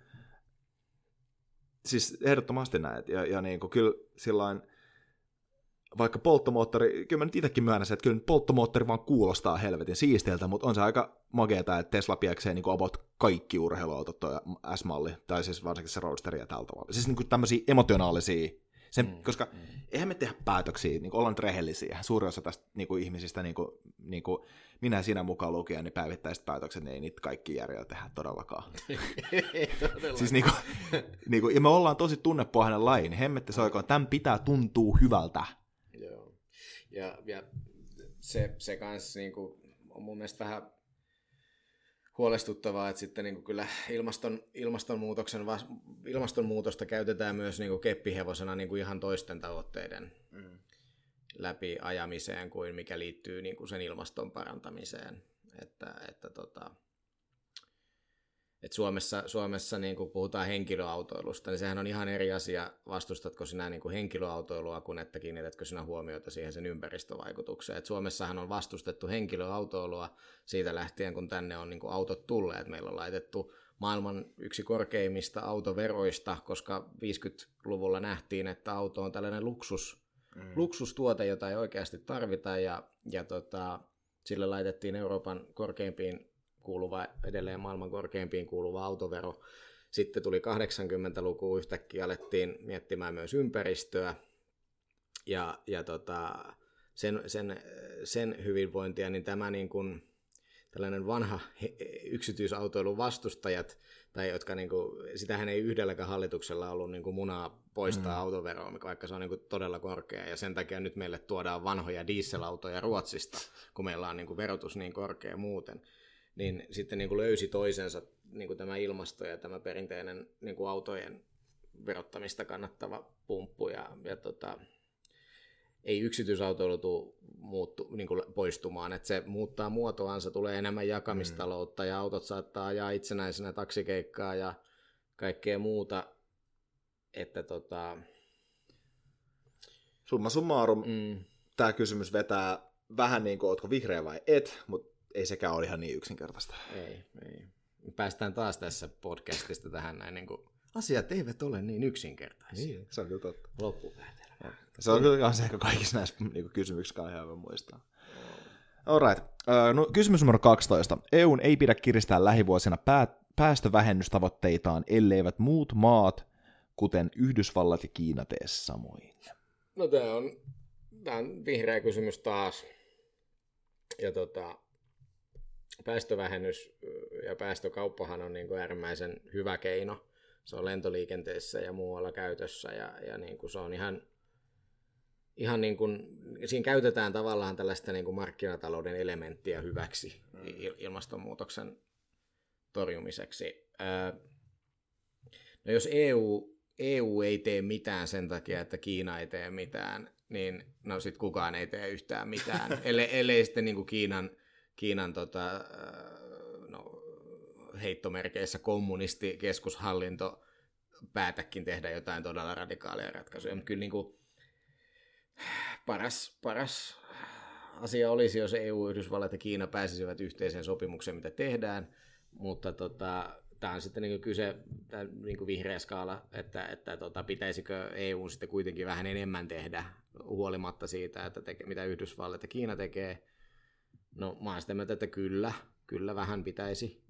siis ehdottomasti näin. Ja, ja niinku, kyllä sillain, vaikka polttomoottori, kyllä mä nyt itsekin myönnän että kyllä polttomoottori vaan kuulostaa helvetin siistiltä, mutta on se aika mageeta, että Tesla pieksee niin about kaikki urheiluautot toi S-malli, tai siis varsinkin se Roadster ja tältä tavalla. Siis niin tämmöisiä emotionaalisia, sen, mm, koska mm. eihän me tehdä päätöksiä, niin ollaan nyt rehellisiä. Suurin osa tästä niin kuin ihmisistä, niin kuin, niin kuin minä ja sinä mukaan lukien, niin päivittäiset päätökset, niin ei niitä kaikki järjellä tehdä todellakaan. <laughs> ei siis niin kuin, <laughs> niin kuin, ja me ollaan tosi tunnepohjainen lain, hemmetti soikoon, tämän pitää tuntua hyvältä ja, ja se, se kanssa niin kuin, on mun mielestä vähän huolestuttavaa, että sitten niin kuin kyllä ilmaston, ilmastonmuutoksen, ilmastonmuutosta käytetään myös niin kuin keppihevosena niin kuin ihan toisten tavoitteiden mm. läpi ajamiseen kuin mikä liittyy niin kuin sen ilmaston parantamiseen. Että, että tota, et Suomessa, Suomessa niin kun puhutaan henkilöautoilusta, niin sehän on ihan eri asia, vastustatko sinä niin kuin henkilöautoilua, kun että kiinnitätkö sinä huomiota siihen sen ympäristövaikutukseen. Et Suomessahan on vastustettu henkilöautoilua siitä lähtien, kun tänne on niin kuin autot tulleet. Meillä on laitettu maailman yksi korkeimmista autoveroista, koska 50-luvulla nähtiin, että auto on tällainen luksus, mm. luksustuote, jota ei oikeasti tarvita, ja, ja tota, sille laitettiin Euroopan korkeimpiin kuuluva, edelleen maailman korkeimpiin kuuluva autovero. Sitten tuli 80-luku, yhtäkkiä alettiin miettimään myös ympäristöä ja, ja tota, sen, sen, sen hyvinvointia, niin tämä niin kuin, tällainen vanha yksityisautoilun vastustajat, tai jotka niin kuin, sitähän ei yhdelläkään hallituksella ollut niin kuin munaa poistaa mm. autoveroa, vaikka se on niin kuin todella korkea, ja sen takia nyt meille tuodaan vanhoja dieselautoja Ruotsista, kun meillä on niin kuin verotus niin korkea muuten niin sitten niin kuin löysi toisensa niin kuin tämä ilmasto ja tämä perinteinen niin kuin autojen verottamista kannattava pumppu ja, ja tota, ei yksityisautoilu tule muuttu, niin kuin poistumaan, että se muuttaa muotoansa, tulee enemmän jakamistaloutta mm. ja autot saattaa ajaa itsenäisenä taksikeikkaa ja kaikkea muuta, että tota... Summa summarum, mm. tämä kysymys vetää vähän niin kuin, ootko vihreä vai et, mutta ei sekään ole ihan niin yksinkertaista. Ei, ei. Päästään taas tässä podcastista tähän näin, niin kuin, asiat eivät ole niin yksinkertaisia. Niin, se on kyllä totta. Loppupäätelmä. Se on kyllä se ehkä kaikissa näissä niin kysymyksissä ihan hyvä muistaa. Alright. No, kysymys numero 12. EUn ei pidä kiristää lähivuosina pää- päästövähennystavoitteitaan, elleivät muut maat, kuten Yhdysvallat ja Kiina, tee samoin. No tämä on, tämä on vihreä kysymys taas. Ja tota, päästövähennys ja päästökauppahan on niin kuin äärimmäisen hyvä keino. Se on lentoliikenteessä ja muualla käytössä ja, ja niin kuin se on ihan, ihan niin kuin, siinä käytetään tavallaan tällaista niin kuin markkinatalouden elementtiä hyväksi mm. ilmastonmuutoksen torjumiseksi. No jos EU, EU ei tee mitään sen takia, että Kiina ei tee mitään, niin no sit kukaan ei tee yhtään mitään, <laughs> ellei, ellei sitten niin kuin Kiinan, Kiinan tota, no, heittomerkeissä kommunistikeskushallinto päätäkin tehdä jotain todella radikaalia ratkaisuja, mutta kyllä niin kuin paras, paras asia olisi, jos EU, Yhdysvallat ja Kiina pääsisivät yhteiseen sopimukseen, mitä tehdään, mutta tota, tämä on sitten niin kyse, tämä niin vihreä skaala, että, että tota, pitäisikö EU sitten kuitenkin vähän enemmän tehdä huolimatta siitä, että teke, mitä Yhdysvallat ja Kiina tekee. No mä oon sitä mieltä, että kyllä, kyllä vähän pitäisi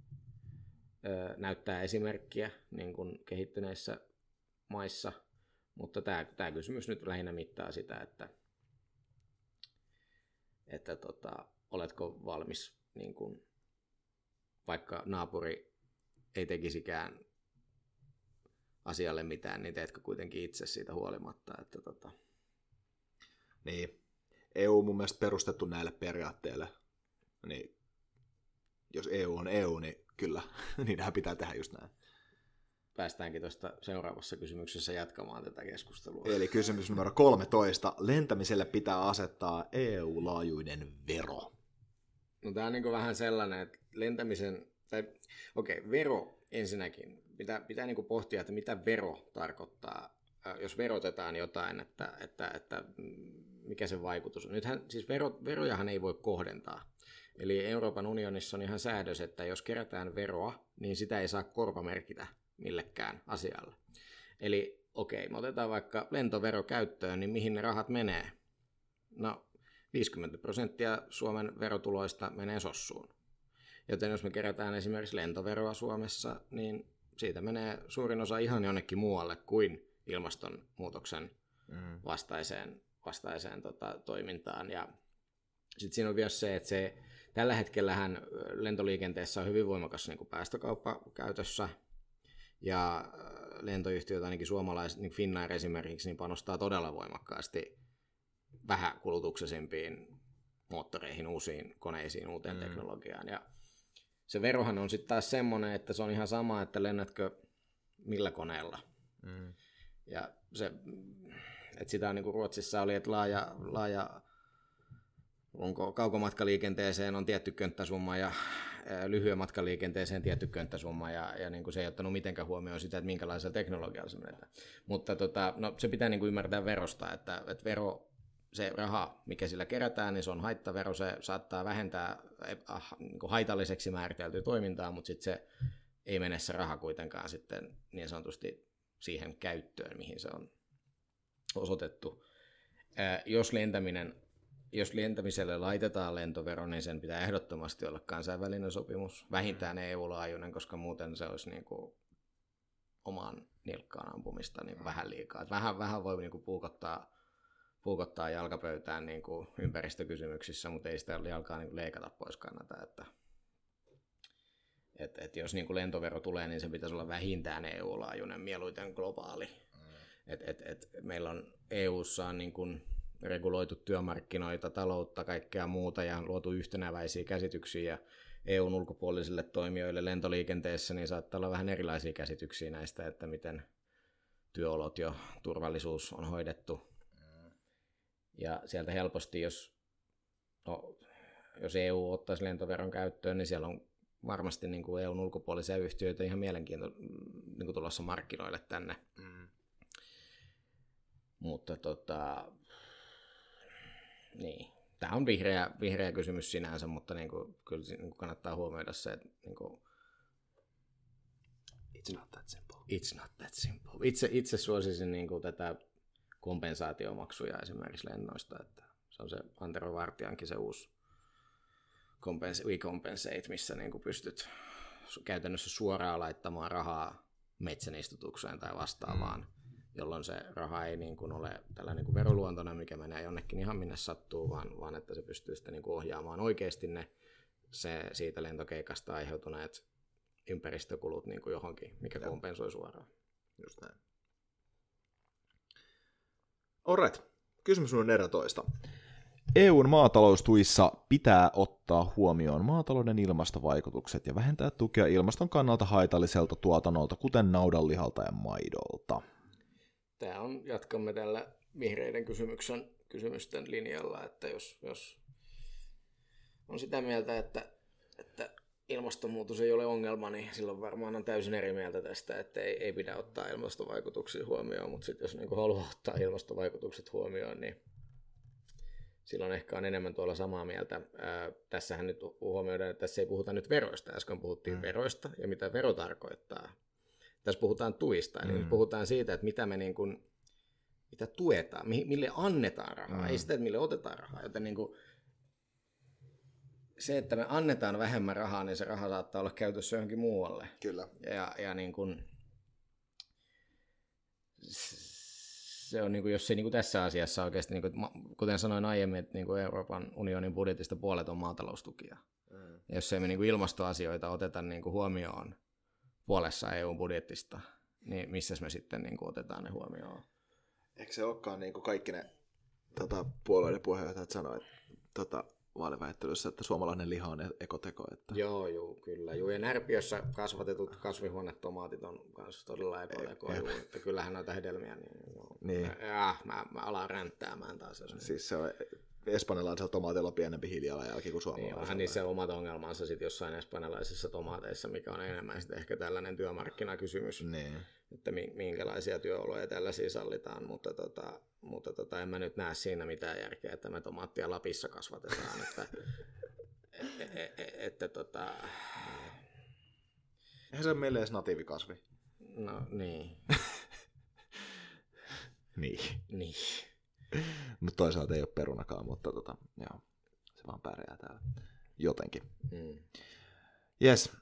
ö, näyttää esimerkkiä niin kuin kehittyneissä maissa, mutta tämä, tämä kysymys nyt lähinnä mittaa sitä, että, että tota, oletko valmis niin kuin, vaikka naapuri ei tekisikään asialle mitään, niin teetkö kuitenkin itse siitä huolimatta. Että tota... Niin. EU on mun mielestä perustettu näille periaatteille. Niin jos EU on EU, niin kyllä, <laughs> niinhän pitää tehdä just näin. Päästäänkin tuosta seuraavassa kysymyksessä jatkamaan tätä keskustelua. Eli kysymys numero 13. Lentämiselle pitää asettaa EU-laajuinen vero. No tämä on niin vähän sellainen, että lentämisen, tai okei, okay, vero ensinnäkin. Pitää, pitää niin pohtia, että mitä vero tarkoittaa, jos verotetaan jotain, että, että, että mikä se vaikutus on. Nythän siis vero, verojahan ei voi kohdentaa. Eli Euroopan unionissa on ihan säädös, että jos kerätään veroa, niin sitä ei saa korvamerkitä millekään asialle. Eli okei, me otetaan vaikka lentovero käyttöön, niin mihin ne rahat menee? No 50 prosenttia Suomen verotuloista menee sossuun. Joten jos me kerätään esimerkiksi lentoveroa Suomessa, niin siitä menee suurin osa ihan jonnekin muualle kuin ilmastonmuutoksen mm. vastaiseen, vastaiseen tota, toimintaan. Ja sitten siinä on myös se, että se, tällä hetkellähän lentoliikenteessä on hyvin voimakas niin kuin päästökauppa käytössä, ja lentoyhtiöt, ainakin suomalaiset, niin Finnair esimerkiksi, niin panostaa todella voimakkaasti vähäkulutuksesempiin moottoreihin, uusiin koneisiin, uuteen mm. teknologiaan. Ja se verohan on sitten taas semmoinen, että se on ihan sama, että lennätkö millä koneella. Mm. Ja se, että sitä on niin kuin Ruotsissa oli, että laaja, laaja onko kaukomatkaliikenteeseen on tietty könttäsumma ja lyhyen matkaliikenteeseen tietty könttäsumma ja, ja niin kuin se ei ottanut mitenkään huomioon sitä, että minkälaisella teknologialla se menetään. Mutta tota, no, se pitää niin kuin ymmärtää verosta, että, että vero se raha, mikä sillä kerätään, niin se on haittavero, se saattaa vähentää ah, niin kuin haitalliseksi määriteltyä toimintaa, mutta sitten se ei mene se raha kuitenkaan sitten niin sanotusti siihen käyttöön, mihin se on osoitettu. Jos lentäminen jos lentämiselle laitetaan lentovero, niin sen pitää ehdottomasti olla kansainvälinen sopimus, vähintään EU-laajuinen, koska muuten se olisi niin kuin omaan nilkkaan ampumista niin vähän liikaa. vähän, vähän voi niin kuin puukottaa puukottaa jalkapöytään niin kuin ympäristökysymyksissä, mutta ei sitä jalkaa niin kuin leikata pois kannata. Että, et, et jos niin kuin lentovero tulee, niin se pitäisi olla vähintään EU-laajuinen, mieluiten globaali. Mm. Et, et, et meillä on EU-ssa on niin kuin reguloitu työmarkkinoita, taloutta, kaikkea muuta ja luotu yhtenäväisiä käsityksiä ja EUn ulkopuolisille toimijoille lentoliikenteessä, niin saattaa olla vähän erilaisia käsityksiä näistä, että miten työolot ja turvallisuus on hoidettu ja sieltä helposti, jos, no, jos EU ottaisi lentoveron käyttöön, niin siellä on varmasti niin kuin EUn ulkopuolisia yhtiöitä ihan mielenkiintoista niin kuin tulossa markkinoille tänne. Mm. Mutta tota, niin, Tämä on vihreä, vihreä kysymys sinänsä, mutta niin kuin, kyllä niin kuin kannattaa huomioida se, että niin kuin, It's not that simple. It's not that simple. Itse, itse suosisin niin kuin tätä kompensaatiomaksuja esimerkiksi lennoista, että se on se Antero Vartiankin se uusi compens- We Compensate, missä niin kuin pystyt käytännössä suoraan laittamaan rahaa metsänistutukseen tai vastaavaan, mm. Jolloin se raha ei niin kuin ole tällä niin kuin veroluontoinen, mikä menee jonnekin ihan minne sattuu, vaan, vaan että se pystyy sitten niin kuin ohjaamaan oikeasti ne se, siitä lentokeikasta aiheutuneet ympäristökulut niin kuin johonkin, mikä Joo. kompensoi suoraan. Just näin. Alright. Kysymys on 14. EUn maataloustuissa pitää ottaa huomioon maatalouden ilmastovaikutukset ja vähentää tukea ilmaston kannalta haitalliselta tuotannolta, kuten naudanlihalta ja maidolta. Tämä on, jatkamme tällä vihreiden kysymyksen, kysymysten linjalla, että jos, jos on sitä mieltä, että, että ilmastonmuutos ei ole ongelma, niin silloin varmaan on täysin eri mieltä tästä, että ei, ei pidä ottaa ilmastovaikutuksia huomioon, mutta sitten jos niin haluaa ottaa ilmastovaikutukset huomioon, niin silloin ehkä on enemmän tuolla samaa mieltä. Ää, tässähän nyt huomioidaan, että tässä ei puhuta nyt veroista. Äsken puhuttiin mm. veroista ja mitä vero tarkoittaa. Tässä puhutaan tuista, eli mm. nyt puhutaan siitä, että mitä me niin kuin, mitä tuetaan, mille annetaan rahaa, mm. ei sitä, että mille otetaan rahaa. Joten niin kuin, se, että me annetaan vähemmän rahaa, niin se raha saattaa olla käytössä johonkin muualle. Kyllä. Ja, ja niin kuin, se on, niin kuin, jos se niin kuin tässä asiassa oikeasti, niin kuin, kuten sanoin aiemmin, että niin kuin Euroopan unionin budjetista puolet on maataloustukia. Mm. Ja jos ei me niin kuin ilmastoasioita oteta niin kuin huomioon puolessa EU-budjettista, niin missä me sitten niin kuin otetaan ne huomioon? Eikö se olekaan niin kuin kaikki ne tota, puolueiden puheenjohtajat sanoivat, että tota, vaaliväittelyssä, että suomalainen liha on ekoteko. Että... Joo, joo, kyllä. Joo, ja Närpiössä kasvatetut kasvihuonetomaatit on myös todella ekoteko. E- että kyllähän noita hedelmiä, niin, niin. Ja, mä, mä alan ränttäämään taas. Jos siis se on espanjalaisella tomaatilla pienempi hiilijalanjälki kuin suomalaisella. Niin, onhan niissä omat ongelmansa sitten jossain espanjalaisissa tomaateissa, mikä on enemmän sitten ehkä tällainen työmarkkinakysymys. Niin. Että minkälaisia työoloja tällaisia sallitaan, mutta, tota, mutta tota, en mä nyt näe siinä mitään järkeä, että me tomaattia Lapissa kasvatetaan. että, et, et, et, että tota... Eihän se ole meille edes natiivikasvi. No niin. <laughs> niin. Niin. <laughs> mutta toisaalta ei ole perunakaan, mutta tota, joo, se vaan pärjää täällä jotenkin. Mm. Yes.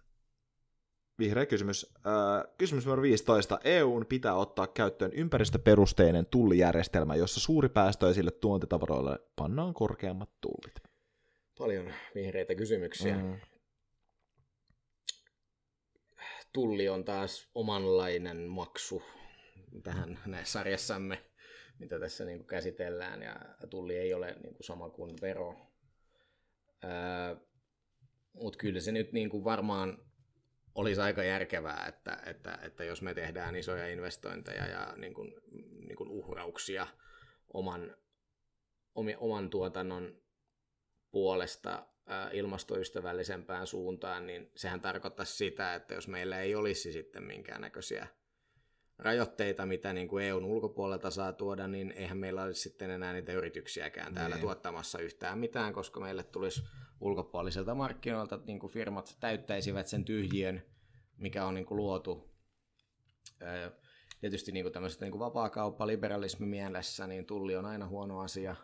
Vihreä kysymys. Äh, kysymys numero 15. EUn pitää ottaa käyttöön ympäristöperusteinen tullijärjestelmä, jossa suuripäästöisille tuontitavaroille pannaan korkeammat tullit. Paljon vihreitä kysymyksiä. Mm. Tulli on taas omanlainen maksu tähän sarjassamme mitä tässä niin kuin käsitellään, ja tulli ei ole niin kuin sama kuin vero. Mutta kyllä se nyt niin kuin varmaan olisi aika järkevää, että, että, että jos me tehdään isoja investointeja ja niin kuin, niin kuin uhrauksia oman, oman tuotannon puolesta ilmastoystävällisempään suuntaan, niin sehän tarkoittaisi sitä, että jos meillä ei olisi sitten minkäännäköisiä rajoitteita, mitä niin kuin EUn ulkopuolelta saa tuoda, niin eihän meillä olisi sitten enää niitä yrityksiäkään täällä niin. tuottamassa yhtään mitään, koska meille tulisi ulkopuoliselta markkinoilta niin kuin firmat täyttäisivät sen tyhjien, mikä on niin kuin luotu. Tietysti niin kuin tämmöisestä niin kuin vapaakauppa, liberalismi mielessä, niin tulli on aina huono asia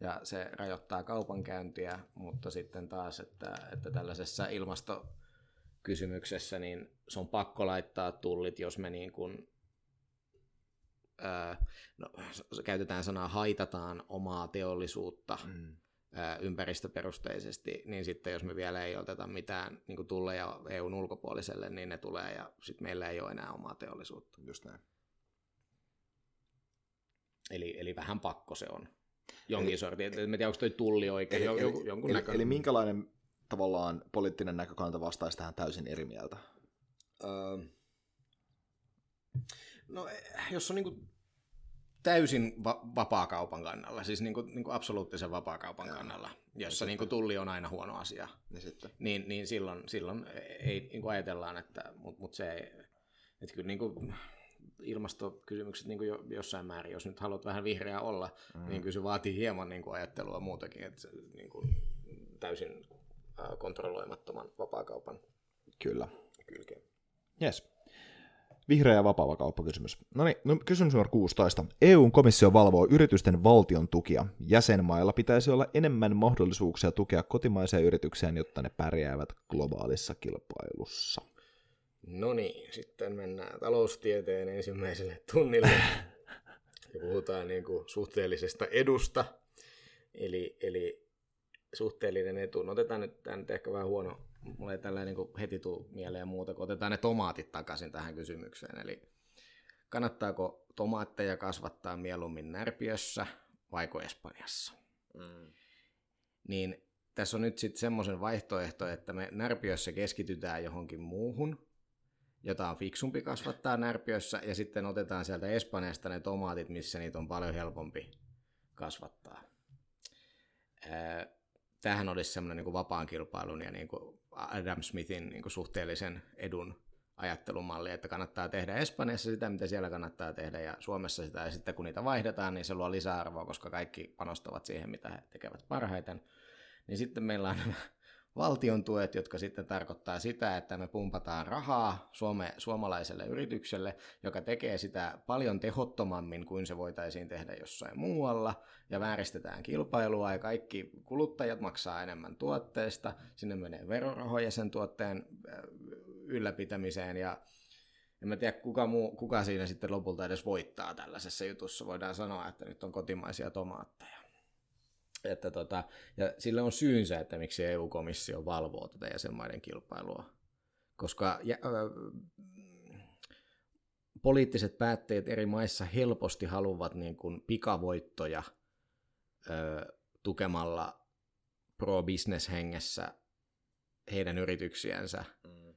ja se rajoittaa kaupankäyntiä, mutta sitten taas, että, että tällaisessa ilmastokysymyksessä, niin se on pakko laittaa tullit, jos me niin kuin no, käytetään sanaa haitataan omaa teollisuutta mm. ympäristöperusteisesti, niin sitten jos me vielä ei oteta mitään niin tulleja EUn ulkopuoliselle, niin ne tulee ja sitten meillä ei ole enää omaa teollisuutta. Just näin. Eli, eli vähän pakko se on. Jonkin eli, sortin. En tiedä, onko toi tulli oikein, eli, joku, jonkun eli, eli minkälainen tavallaan poliittinen näkökanta vastaisi tähän täysin eri mieltä? Öö, No jos on niin täysin va- vapaakaupan kannalla, siis niin kuin, niin kuin absoluuttisen vapaakaupan Jaa. kannalla, jossa niin kuin tulli on aina huono asia, niin, sitten. niin, niin silloin, silloin ei niin kuin ajatellaan, että mut, mut se ei, että kyllä niin kuin ilmastokysymykset niin kuin jo, jossain määrin, jos nyt haluat vähän vihreää olla, mm. niin kyllä se vaatii hieman niin kuin ajattelua muutakin, että se, niin kuin, täysin kontrolloimattoman vapaakaupan Kyllä. kylkeen. Yes. Vihreä ja vapaava kauppakysymys. No niin, no, kysymys numero 16. EUn komissio valvoo yritysten valtion tukia. Jäsenmailla pitäisi olla enemmän mahdollisuuksia tukea kotimaisia yrityksiä, jotta ne pärjäävät globaalissa kilpailussa. No niin, sitten mennään taloustieteen ensimmäiselle tunnille ja puhutaan niin kuin suhteellisesta edusta. Eli, eli suhteellinen etu. No otetaan nyt, tämä nyt ehkä vähän huono, mulla ei tällä niin heti tule mieleen muuta, kun otetaan ne tomaatit takaisin tähän kysymykseen. Eli kannattaako tomaatteja kasvattaa mieluummin Närpiössä vaiko Espanjassa? Mm. Niin tässä on nyt sitten semmoisen vaihtoehto, että me Närpiössä keskitytään johonkin muuhun, jota on fiksumpi kasvattaa Närpiössä, ja sitten otetaan sieltä Espanjasta ne tomaatit, missä niitä on paljon helpompi kasvattaa. Tähän olisi semmoinen niin vapaan kilpailun ja niin kuin Adam Smithin niin kuin suhteellisen edun ajattelumalli, että kannattaa tehdä Espanjassa sitä, mitä siellä kannattaa tehdä, ja Suomessa sitä, ja sitten kun niitä vaihdetaan, niin se luo lisäarvoa, koska kaikki panostavat siihen, mitä he tekevät parhaiten. Niin sitten meillä on valtion tuet, jotka sitten tarkoittaa sitä, että me pumpataan rahaa Suome, suomalaiselle yritykselle, joka tekee sitä paljon tehottomammin kuin se voitaisiin tehdä jossain muualla, ja vääristetään kilpailua, ja kaikki kuluttajat maksaa enemmän tuotteesta, sinne menee verorahoja sen tuotteen äh, ylläpitämiseen, ja en mä tiedä, kuka, muu, kuka siinä sitten lopulta edes voittaa tällaisessa jutussa. Voidaan sanoa, että nyt on kotimaisia tomaatteja. Että tota, ja sillä on syynsä, että miksi EU-komissio valvoo tätä jäsenmaiden kilpailua. Koska ja, ö, poliittiset päätteet eri maissa helposti haluavat niin kuin pikavoittoja ö, tukemalla pro-business hengessä heidän yrityksiänsä, mm.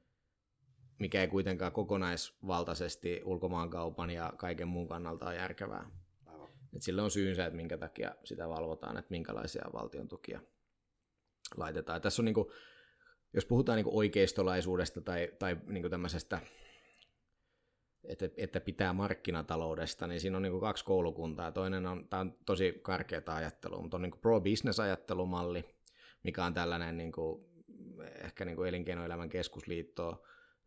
mikä ei kuitenkaan kokonaisvaltaisesti ulkomaankaupan ja kaiken muun kannalta ole järkevää. Et sillä on syynsä, että minkä takia sitä valvotaan, että minkälaisia valtion tukia laitetaan. Ja tässä on, niin kuin, jos puhutaan niin oikeistolaisuudesta tai, tai niin tämmöisestä, että, että pitää markkinataloudesta, niin siinä on niin kaksi koulukuntaa. Toinen on, tämä on tosi karkeata ajattelua, mutta on niin pro-business-ajattelumalli, mikä on tällainen niin kuin, ehkä niin kuin elinkeinoelämän keskusliitto,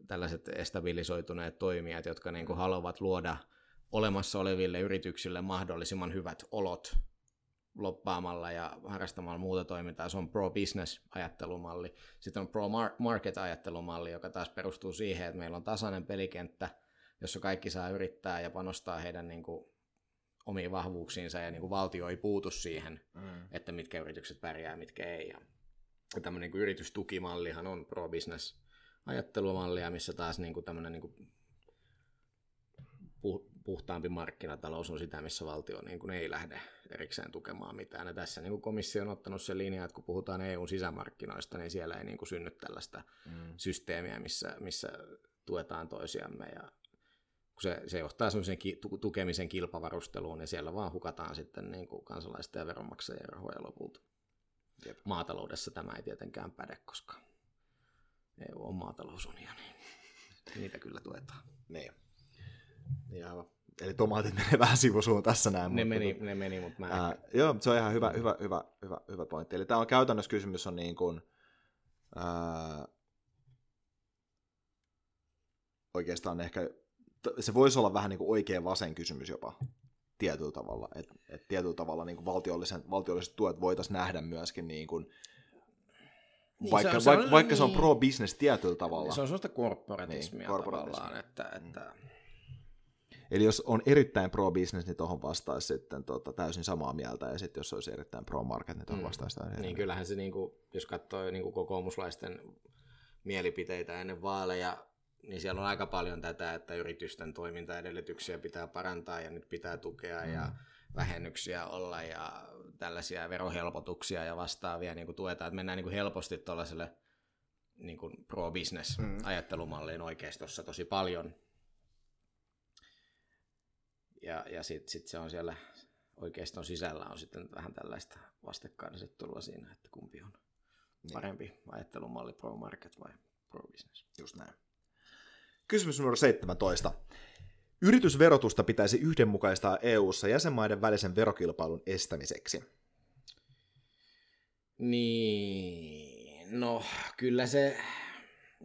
tällaiset estabilisoituneet toimijat, jotka niin kuin haluavat luoda – olemassa oleville yrityksille mahdollisimman hyvät olot loppaamalla ja harrastamalla muuta toimintaa. Se on pro-business-ajattelumalli. Sitten on pro-market-ajattelumalli, joka taas perustuu siihen, että meillä on tasainen pelikenttä, jossa kaikki saa yrittää ja panostaa heidän niin kuin, omiin vahvuuksiinsa ja niin kuin, valtio ei puutu siihen, mm. että mitkä yritykset pärjää, mitkä ei. Ja tämmöinen niin yritystukimallihan on pro-business ajattelumallia, missä taas niin kuin, tämmöinen niin kuin, puhtaampi markkinatalous on sitä, missä valtio niin kuin ei lähde erikseen tukemaan mitään. Ja tässä niin kuin komissio on ottanut sen linjan, että kun puhutaan EUn sisämarkkinoista, niin siellä ei niin kuin synny tällaista mm. systeemiä, missä, missä tuetaan toisiamme. Ja kun se, se johtaa semmoisen ki, tukemisen kilpavarusteluun, niin siellä vaan hukataan sitten niin kuin kansalaisten ja veronmaksajien rahoja lopulta. Jep. Maataloudessa tämä ei tietenkään päde, koska EU on maatalousunioni. Niitä kyllä tuetaan. Niin. Niin aivan. Eli tomaatit menee <laughs> vähän sivusuun tässä näin. Ne, mutta, meni, ne meni, mutta mä... Ää, joo, se on ihan hyvä, hyvä, hyvä, hyvä, hyvä pointti. Eli tämä on käytännössä kysymys on niin kuin, ää, oikeastaan ehkä, se voisi olla vähän niin kuin oikea vasen kysymys jopa tietyllä tavalla. Et, et tietyllä tavalla niin kuin valtiolliset, valtiolliset tuet voitaisiin nähdä myöskin niin kuin, niin, vaikka, se on, vaikka, se on, vaikka niin, se on pro-business tietyllä tavalla. Se on sellaista korporatismia niin, tavallaan, että, että mm Eli jos on erittäin pro-business, niin tuohon vastaisi sitten tota, täysin samaa mieltä, ja sitten jos olisi erittäin pro-market, niin tuohon mm. vastaisi täysin Niin kyllähän se, niin kuin, jos katsoo niin kuin kokoomuslaisten mielipiteitä ennen vaaleja, niin siellä on aika paljon tätä, että yritysten toimintaedellytyksiä pitää parantaa ja nyt pitää tukea mm. ja vähennyksiä olla ja tällaisia verohelpotuksia ja vastaavia. Niin kuin tuetaan, että mennään niin kuin helposti tuollaiselle niin pro-business-ajattelumalliin oikeistossa tosi paljon, ja, ja sitten sit se on siellä oikeiston sisällä on sitten vähän tällaista vastakkainasettelua siinä, että kumpi on niin. parempi ajattelumalli pro market vai pro business. Just näin. Kysymys numero 17. Yritysverotusta pitäisi yhdenmukaistaa EU-ssa jäsenmaiden välisen verokilpailun estämiseksi. Niin, no kyllä se,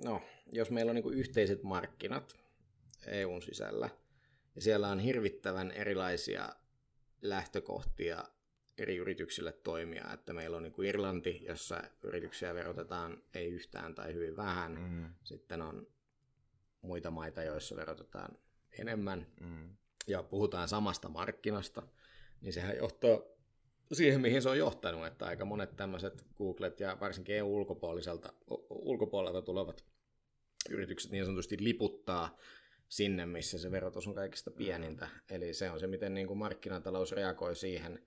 no jos meillä on niin yhteiset markkinat EUn sisällä, ja siellä on hirvittävän erilaisia lähtökohtia eri yrityksille toimia, että meillä on niin kuin Irlanti, jossa yrityksiä verotetaan ei yhtään tai hyvin vähän, mm. sitten on muita maita, joissa verotetaan enemmän, mm. ja puhutaan samasta markkinasta, niin sehän johtaa siihen, mihin se on johtanut, että aika monet tämmöiset Googlet ja varsinkin EU-ulkopuoliselta ulkopuolelta tulevat yritykset niin sanotusti liputtaa sinne, missä se verotus on kaikista pienintä. Eli se on se, miten niin kuin markkinatalous reagoi siihen,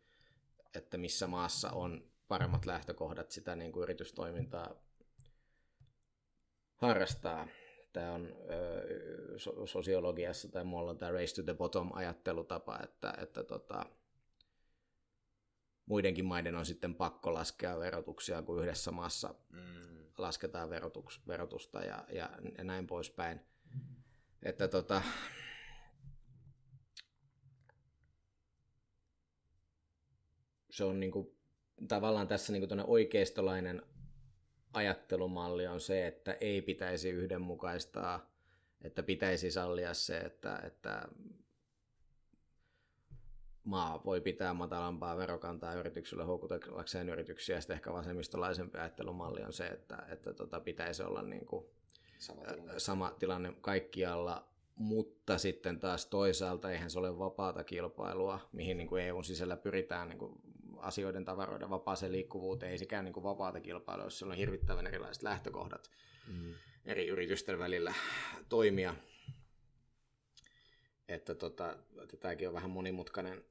että missä maassa on paremmat lähtökohdat sitä niin kuin yritystoimintaa harrastaa. Tämä on ö, sosiologiassa tai muualla tämä race to the bottom ajattelutapa, että, että tota, muidenkin maiden on sitten pakko laskea verotuksia, kun yhdessä maassa mm. lasketaan verotuks, verotusta ja, ja, ja näin poispäin. Että tota, se on niinku, tavallaan tässä niinku oikeistolainen ajattelumalli on se, että ei pitäisi yhdenmukaistaa, että pitäisi sallia se, että, että maa voi pitää matalampaa verokantaa yrityksille houkutellakseen yrityksiä, sitten ehkä vasemmistolaisempi ajattelumalli on se, että, että tota, pitäisi olla niin kuin sama, tilanne. sama tilanne kaikkialla, mutta sitten taas toisaalta eihän se ole vapaata kilpailua, mihin niin kuin EUn sisällä pyritään niin kuin asioiden, tavaroiden vapaaseen liikkuvuuteen, ei sekään niin kuin vapaata kilpailua, jos on hirvittävän erilaiset lähtökohdat mm. eri yritysten välillä toimia. Että, tota, että tämäkin on vähän monimutkainen,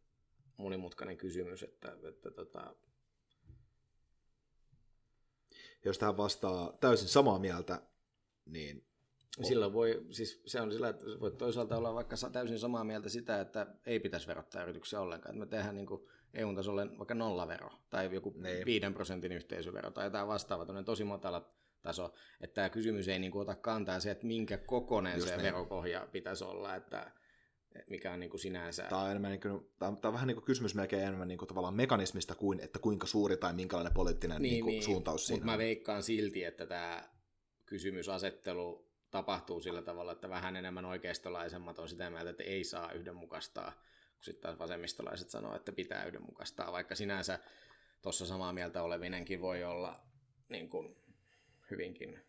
monimutkainen kysymys, että, että tota... jos tähän vastaa täysin samaa mieltä, niin Silloin voi, siis se on sillä, että voit toisaalta olla vaikka täysin samaa mieltä sitä, että ei pitäisi verottaa yrityksiä ollenkaan. Että me tehdään niin EU-tasolle vaikka nollavero tai joku niin. 5 prosentin yhteisövero tai jotain vastaavaa, tosi matala taso. Että tämä kysymys ei niin kuin ota kantaa se, että minkä kokoinen Just se niin. veropohja pitäisi olla, että mikä on niin kuin sinänsä... Tämä on, enemmän niin kuin, tämä on, tämä on vähän niin kuin kysymys melkein enemmän niin kuin tavallaan mekanismista kuin, että kuinka suuri tai minkälainen poliittinen niin, niin kuin, niin, suuntaus siinä Mutta mä veikkaan silti, että tämä kysymysasettelu tapahtuu sillä tavalla, että vähän enemmän oikeistolaisemmat on sitä mieltä, että ei saa yhdenmukaistaa, kun sitten taas vasemmistolaiset sanoo, että pitää yhdenmukaistaa, vaikka sinänsä tuossa samaa mieltä olevinenkin voi olla niin kuin, hyvinkin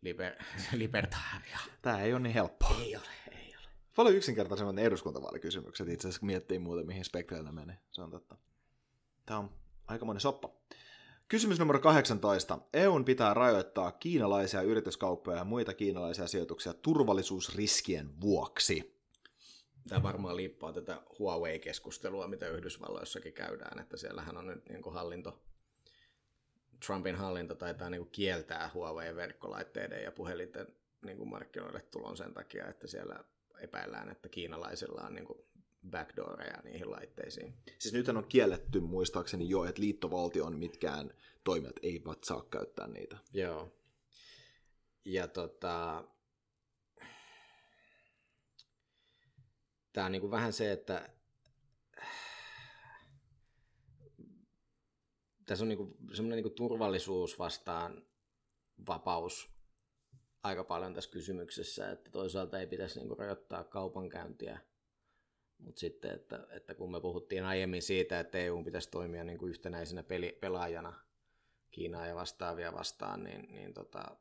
liber, <laughs> libertaaria. Tämä ei ole niin helppoa. Ei ole, ei ole. Paljon yksinkertaisemmat ne eduskuntavaalikysymykset itse asiassa, kun miettii muuten, mihin spektreillä menee. Se on totta. Tämä on aikamoinen soppa. Kysymys numero 18. EUn pitää rajoittaa kiinalaisia yrityskauppoja ja muita kiinalaisia sijoituksia turvallisuusriskien vuoksi. Tämä varmaan liippaa tätä Huawei-keskustelua, mitä Yhdysvalloissakin käydään, että siellähän on nyt niin kuin hallinto, Trumpin hallinto taitaa niin kuin kieltää Huawei-verkkolaitteiden ja puhelinten niin kuin markkinoille tulon sen takia, että siellä epäillään, että kiinalaisilla on niin kuin backdooreja niihin laitteisiin. Siis nyt on kielletty muistaakseni jo, että liittovaltion mitkään toimijat eivät saa käyttää niitä. Joo. Ja tota... Tämä on niin vähän se, että tässä on niin semmoinen niin turvallisuus vastaan vapaus aika paljon tässä kysymyksessä, että toisaalta ei pitäisi niin rajoittaa kaupankäyntiä – mutta sitten, että, että kun me puhuttiin aiemmin siitä, että EU pitäisi toimia niin kuin yhtenäisenä peli, pelaajana Kiinaa ja vastaavia vastaan, niin, niin tota,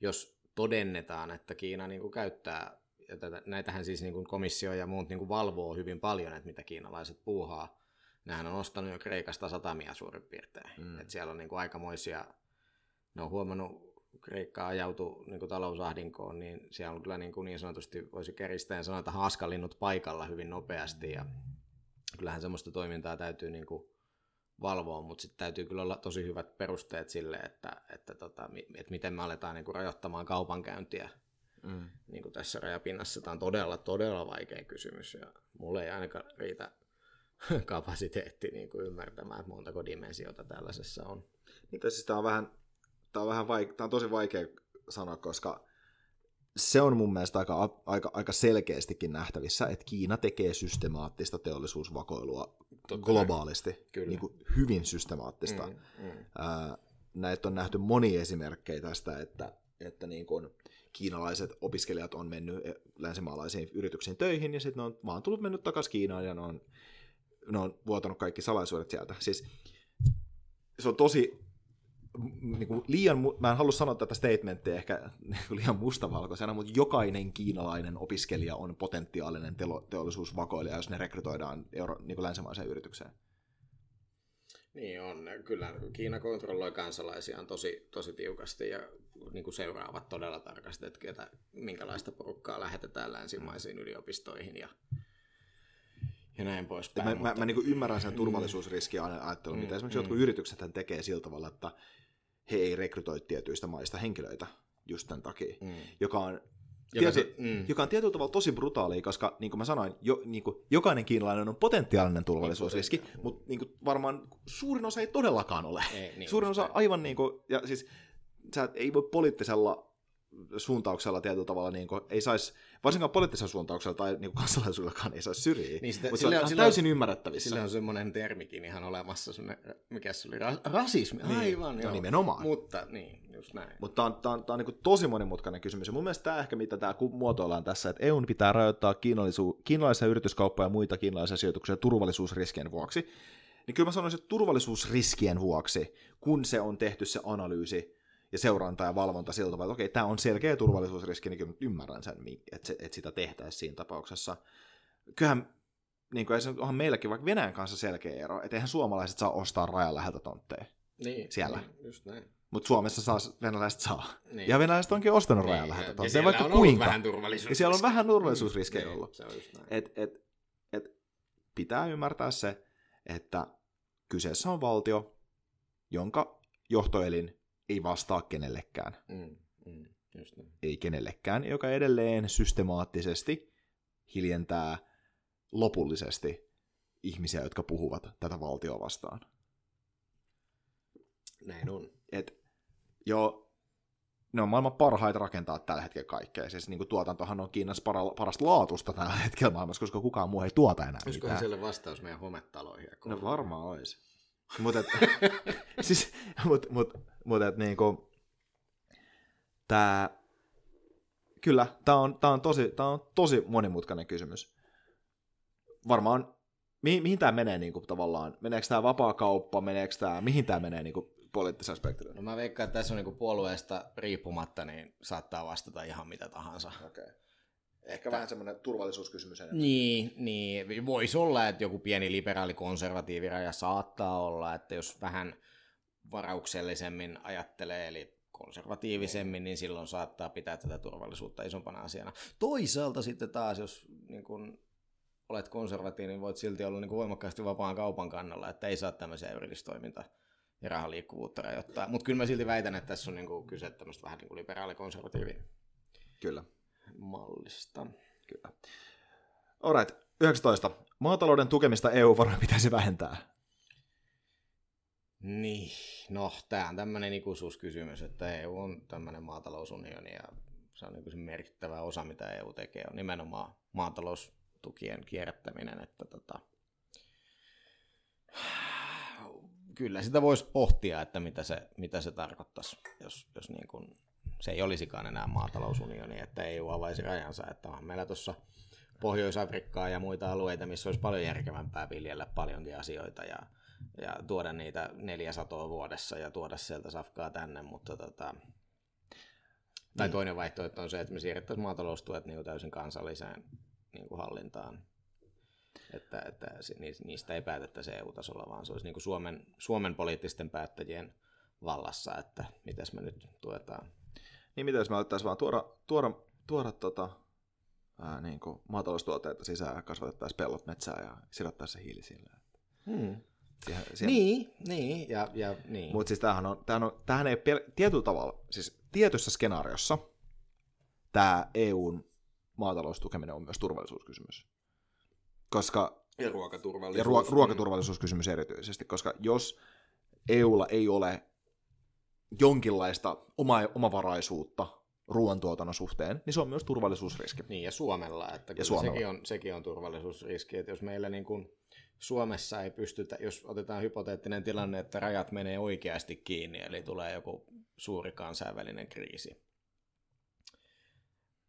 jos todennetaan, että Kiina niin kuin käyttää, ja tätä, näitähän siis niin kuin komissio ja muut niin kuin valvoo hyvin paljon, että mitä kiinalaiset puuhaa, nehän on ostanut jo Kreikasta satamia suurin piirtein. Mm. Et siellä on niin kuin aikamoisia, ne on huomannut Kreikka ajautui niin kuin talousahdinkoon, niin siellä on kyllä niin, kuin niin sanotusti, voisi keristäen sanoa, että haaskalinnut paikalla hyvin nopeasti, ja kyllähän semmoista toimintaa täytyy niin kuin valvoa, mutta sitten täytyy kyllä olla tosi hyvät perusteet sille, että, että, tota, että miten me aletaan niin kuin rajoittamaan kaupankäyntiä mm. niin kuin tässä rajapinnassa. Tämä on todella, todella vaikea kysymys, ja mulle ei ainakaan riitä <laughs> kapasiteetti niin kuin ymmärtämään, että montako dimensiota tällaisessa on. Niin, siis tämä on vähän tämä on, vähän vaike- tämä on tosi vaikea sanoa, koska se on mun mielestä aika, aika, aika selkeästikin nähtävissä, että Kiina tekee systemaattista teollisuusvakoilua Totta globaalisti, Niin kuin hyvin systemaattista. Mm, mm. Näitä on nähty monia esimerkkejä tästä, että, että niin kuin kiinalaiset opiskelijat on mennyt länsimaalaisiin yrityksiin töihin, ja sitten ne on vaan tullut mennyt takaisin Kiinaan, ja ne on, ne on vuotanut kaikki salaisuudet sieltä. Siis se on tosi niin kuin liian, mä en halua sanoa tätä statementtia ehkä niin liian mustavalkoisena, mutta jokainen kiinalainen opiskelija on potentiaalinen teollisuusvakoilija, jos ne rekrytoidaan euro, niin kuin länsimaiseen yritykseen. Niin on. Kyllä Kiina kontrolloi kansalaisiaan tosi, tosi tiukasti ja niin kuin seuraavat todella tarkasti, että ketä, minkälaista porukkaa lähetetään länsimaisiin yliopistoihin ja, ja näin poispäin. Mä, mutta... mä, mä niin ymmärrän sen turvallisuusriskiä ajattelun, mm, mitä esimerkiksi mm. jotkut yritykset tekee sillä tavalla, että he ei rekrytoi tietyistä maista henkilöitä just tämän takia, mm. joka on joka, tiety, se, mm. joka on tietyllä tavalla tosi brutaalia, koska niin kuin mä sanoin, jo, niin kuin, jokainen kiinalainen on potentiaalinen turvallisuusriski, niin, mutta niin kuin, varmaan suurin osa ei todellakaan ole. Ei, niin, suurin osa aivan niin kuin, ja siis sä ei voi poliittisella suuntauksella tietyllä tavalla niin kuin, ei saisi, varsinkaan poliittisella suuntauksella tai niin kansalaisuudellakaan ei saisi syrjiä, niin sitä, mutta sillä, se on sillä, täysin ymmärrettävissä. Sillä on semmoinen termikin ihan olemassa, mikä se oli, ra- rasismi, niin, aivan niin, joo. nimenomaan. Mutta niin, just näin. Mutta tämä on, tää on, tää on niin tosi monimutkainen kysymys, ja mun mielestä tämä ehkä, mitä tämä muotoillaan tässä, että EUn pitää rajoittaa kiinalaisia yrityskauppoja ja muita kiinalaisia sijoituksia turvallisuusriskien vuoksi, niin kyllä mä sanoisin, että turvallisuusriskien vuoksi, kun se on tehty se analyysi, ja seuranta ja valvonta siltä tavalla, että okei, tämä on selkeä turvallisuusriski, niin kyllä ymmärrän sen, että, että sitä tehtäisiin siinä tapauksessa. Kyllähän niin kuin, onhan meilläkin vaikka Venäjän kanssa selkeä ero, että eihän suomalaiset saa ostaa rajan läheltä tontteja niin, siellä. Niin, just näin. Mutta Suomessa saa, venäläiset saa. Niin. Ja venäläiset onkin ostanut niin, rajan läheltä tontteja, vaikka on kuinka. Vähän ja siellä on vähän turvallisuusriskejä niin, ollut. Se on just näin. Et, et, et, pitää ymmärtää se, että kyseessä on valtio, jonka johtoelin ei vastaa kenellekään. Mm, mm, just niin. Ei kenellekään, joka edelleen systemaattisesti hiljentää lopullisesti ihmisiä, jotka puhuvat tätä valtioa vastaan. Näin on. Et, jo, ne on maailman parhaita rakentaa tällä hetkellä kaikkea. Siis niin kuin tuotantohan on Kiinassa para, parasta laatusta tällä hetkellä maailmassa, koska kukaan muu ei tuota enää Olisikohan mitään. siellä vastaus meidän hometaloihin? No varmaan olisi. Mutta <laughs> siis, mut, mut, mut, et, niinku, tää, kyllä, tämä on, tää on, tosi, tää on tosi monimutkainen kysymys. Varmaan, mihin, mihin tämä menee niinku, tavallaan? Meneekö tämä vapaa kauppa, meneekö tämä, mihin tämä menee niinku, poliittisen spektrin? No mä veikkaan, että tässä on niinku puolueesta riippumatta, niin saattaa vastata ihan mitä tahansa. Okei. Okay. Ehkä vähän semmoinen turvallisuuskysymys enemmän. Niin, niin, voisi olla, että joku pieni liberaali konservatiiviraja saattaa olla, että jos vähän varauksellisemmin ajattelee, eli konservatiivisemmin, niin silloin saattaa pitää tätä turvallisuutta isompana asiana. Toisaalta sitten taas, jos niin kun olet konservatiivinen, niin voit silti olla niin voimakkaasti vapaan kaupan kannalla, että ei saa tämmöisiä yritystoiminta ja rahaliikkuvuutta rajoittaa. Mutta kyllä mä silti väitän, että tässä on niin kyse tämmöistä vähän niin liberaali-konservatiivi. Kyllä mallista. Kyllä. Alright, 19. Maatalouden tukemista EU-varoja pitäisi vähentää. Niin, no tämä on tämmöinen ikuisuuskysymys, että EU on tämmöinen maatalousunioni ja se on niin se merkittävä osa, mitä EU tekee, on nimenomaan maataloustukien kierrättäminen, että tota, kyllä sitä voisi pohtia, että mitä se, mitä se tarkoittaisi, jos, jos niin kuin se ei olisikaan enää maatalousunioni, että EU avaisi rajansa, että on meillä tuossa Pohjois-Afrikkaa ja muita alueita, missä olisi paljon järkevämpää viljellä paljonkin asioita ja, ja tuoda niitä neljä satoa vuodessa ja tuoda sieltä safkaa tänne, mutta tota, tai niin. toinen vaihtoehto on se, että me siirrettäisiin maataloustuet niin täysin kansalliseen niin kuin hallintaan. Että, että niistä ei päätettäisi EU-tasolla, vaan se olisi niin kuin Suomen, Suomen poliittisten päättäjien vallassa, että miten me nyt tuetaan niin mitä jos me alettaisiin vaan tuoda, tuoda, tuoda tota, ää, niin kuin maataloustuotteita sisään ja kasvatettaisiin pellot metsää ja sidottaisiin se hiili sillä. Hmm. Siihen, siihen... Niin, niin, ja, ja niin. Mutta siis tämähän, on, tämähän, on, tämähän ei pel- tietyllä tavalla, siis tietyssä skenaariossa tämä EUn maataloustukeminen on myös turvallisuuskysymys. Koska, ja ruokaturvallisuus. Ja ruo- ruokaturvallisuuskysymys erityisesti, koska jos EUlla ei ole jonkinlaista oma, omavaraisuutta ruoantuotannon suhteen, niin se on myös turvallisuusriski. Niin, ja Suomella, että ja Suomella. Sekin, on, sekin on turvallisuusriski, että jos meillä niin kuin Suomessa ei pystytä, jos otetaan hypoteettinen tilanne, että rajat menee oikeasti kiinni, eli tulee joku suuri kansainvälinen kriisi,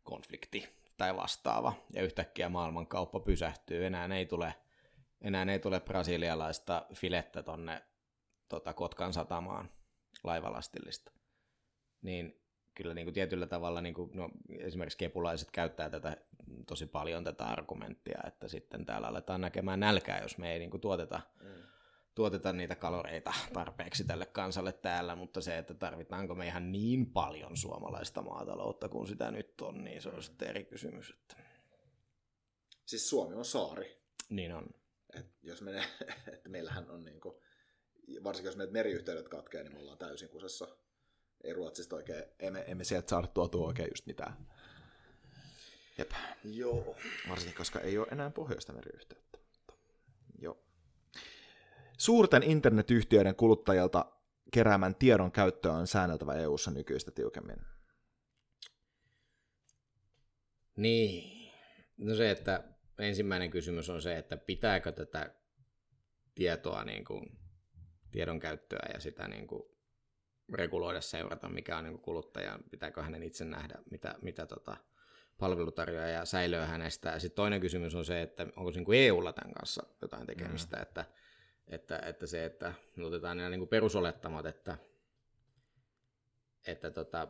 konflikti tai vastaava, ja yhtäkkiä maailmankauppa pysähtyy, enää ei tule, enää ei tule brasilialaista filettä tonne tota, Kotkan satamaan laivalastillista, niin kyllä niin kuin tietyllä tavalla niin kuin, no, esimerkiksi kepulaiset käyttää tätä tosi paljon tätä argumenttia, että sitten täällä aletaan näkemään nälkää, jos me ei niin kuin, tuoteta, mm. tuoteta niitä kaloreita tarpeeksi tälle kansalle täällä, mutta se, että tarvitaanko me ihan niin paljon suomalaista maataloutta kuin sitä nyt on, niin se on sitten eri kysymys. Että... Siis Suomi on saari. Niin on. Et jos menee, <laughs> että meillähän on niin kuin, varsinkin jos meidät meriyhteydet katkeaa, niin me ollaan täysin kusessa ei Ruotsista oikein, emme, emme sieltä saada tuotua oikein just mitään. Jep. Joo. Varsinkin, koska ei ole enää pohjoista meriyhteyttä. Joo. Suurten internetyhtiöiden kuluttajilta keräämän tiedon käyttöä on säänneltävä EU-ssa nykyistä tiukemmin. Niin. No se, että ensimmäinen kysymys on se, että pitääkö tätä tietoa, niin kuin, tiedon käyttöä ja sitä niin kuin, reguloida, seurata, mikä on niin kuluttajan, pitääkö hänen itse nähdä, mitä, mitä tota, palvelutarjoaja säilöä hänestä. Ja sitten toinen kysymys on se, että onko niin kuin EUlla tämän kanssa jotain tekemistä, mm. että, että, että se, että otetaan nämä niin kuin perusolettamat, että, että tota,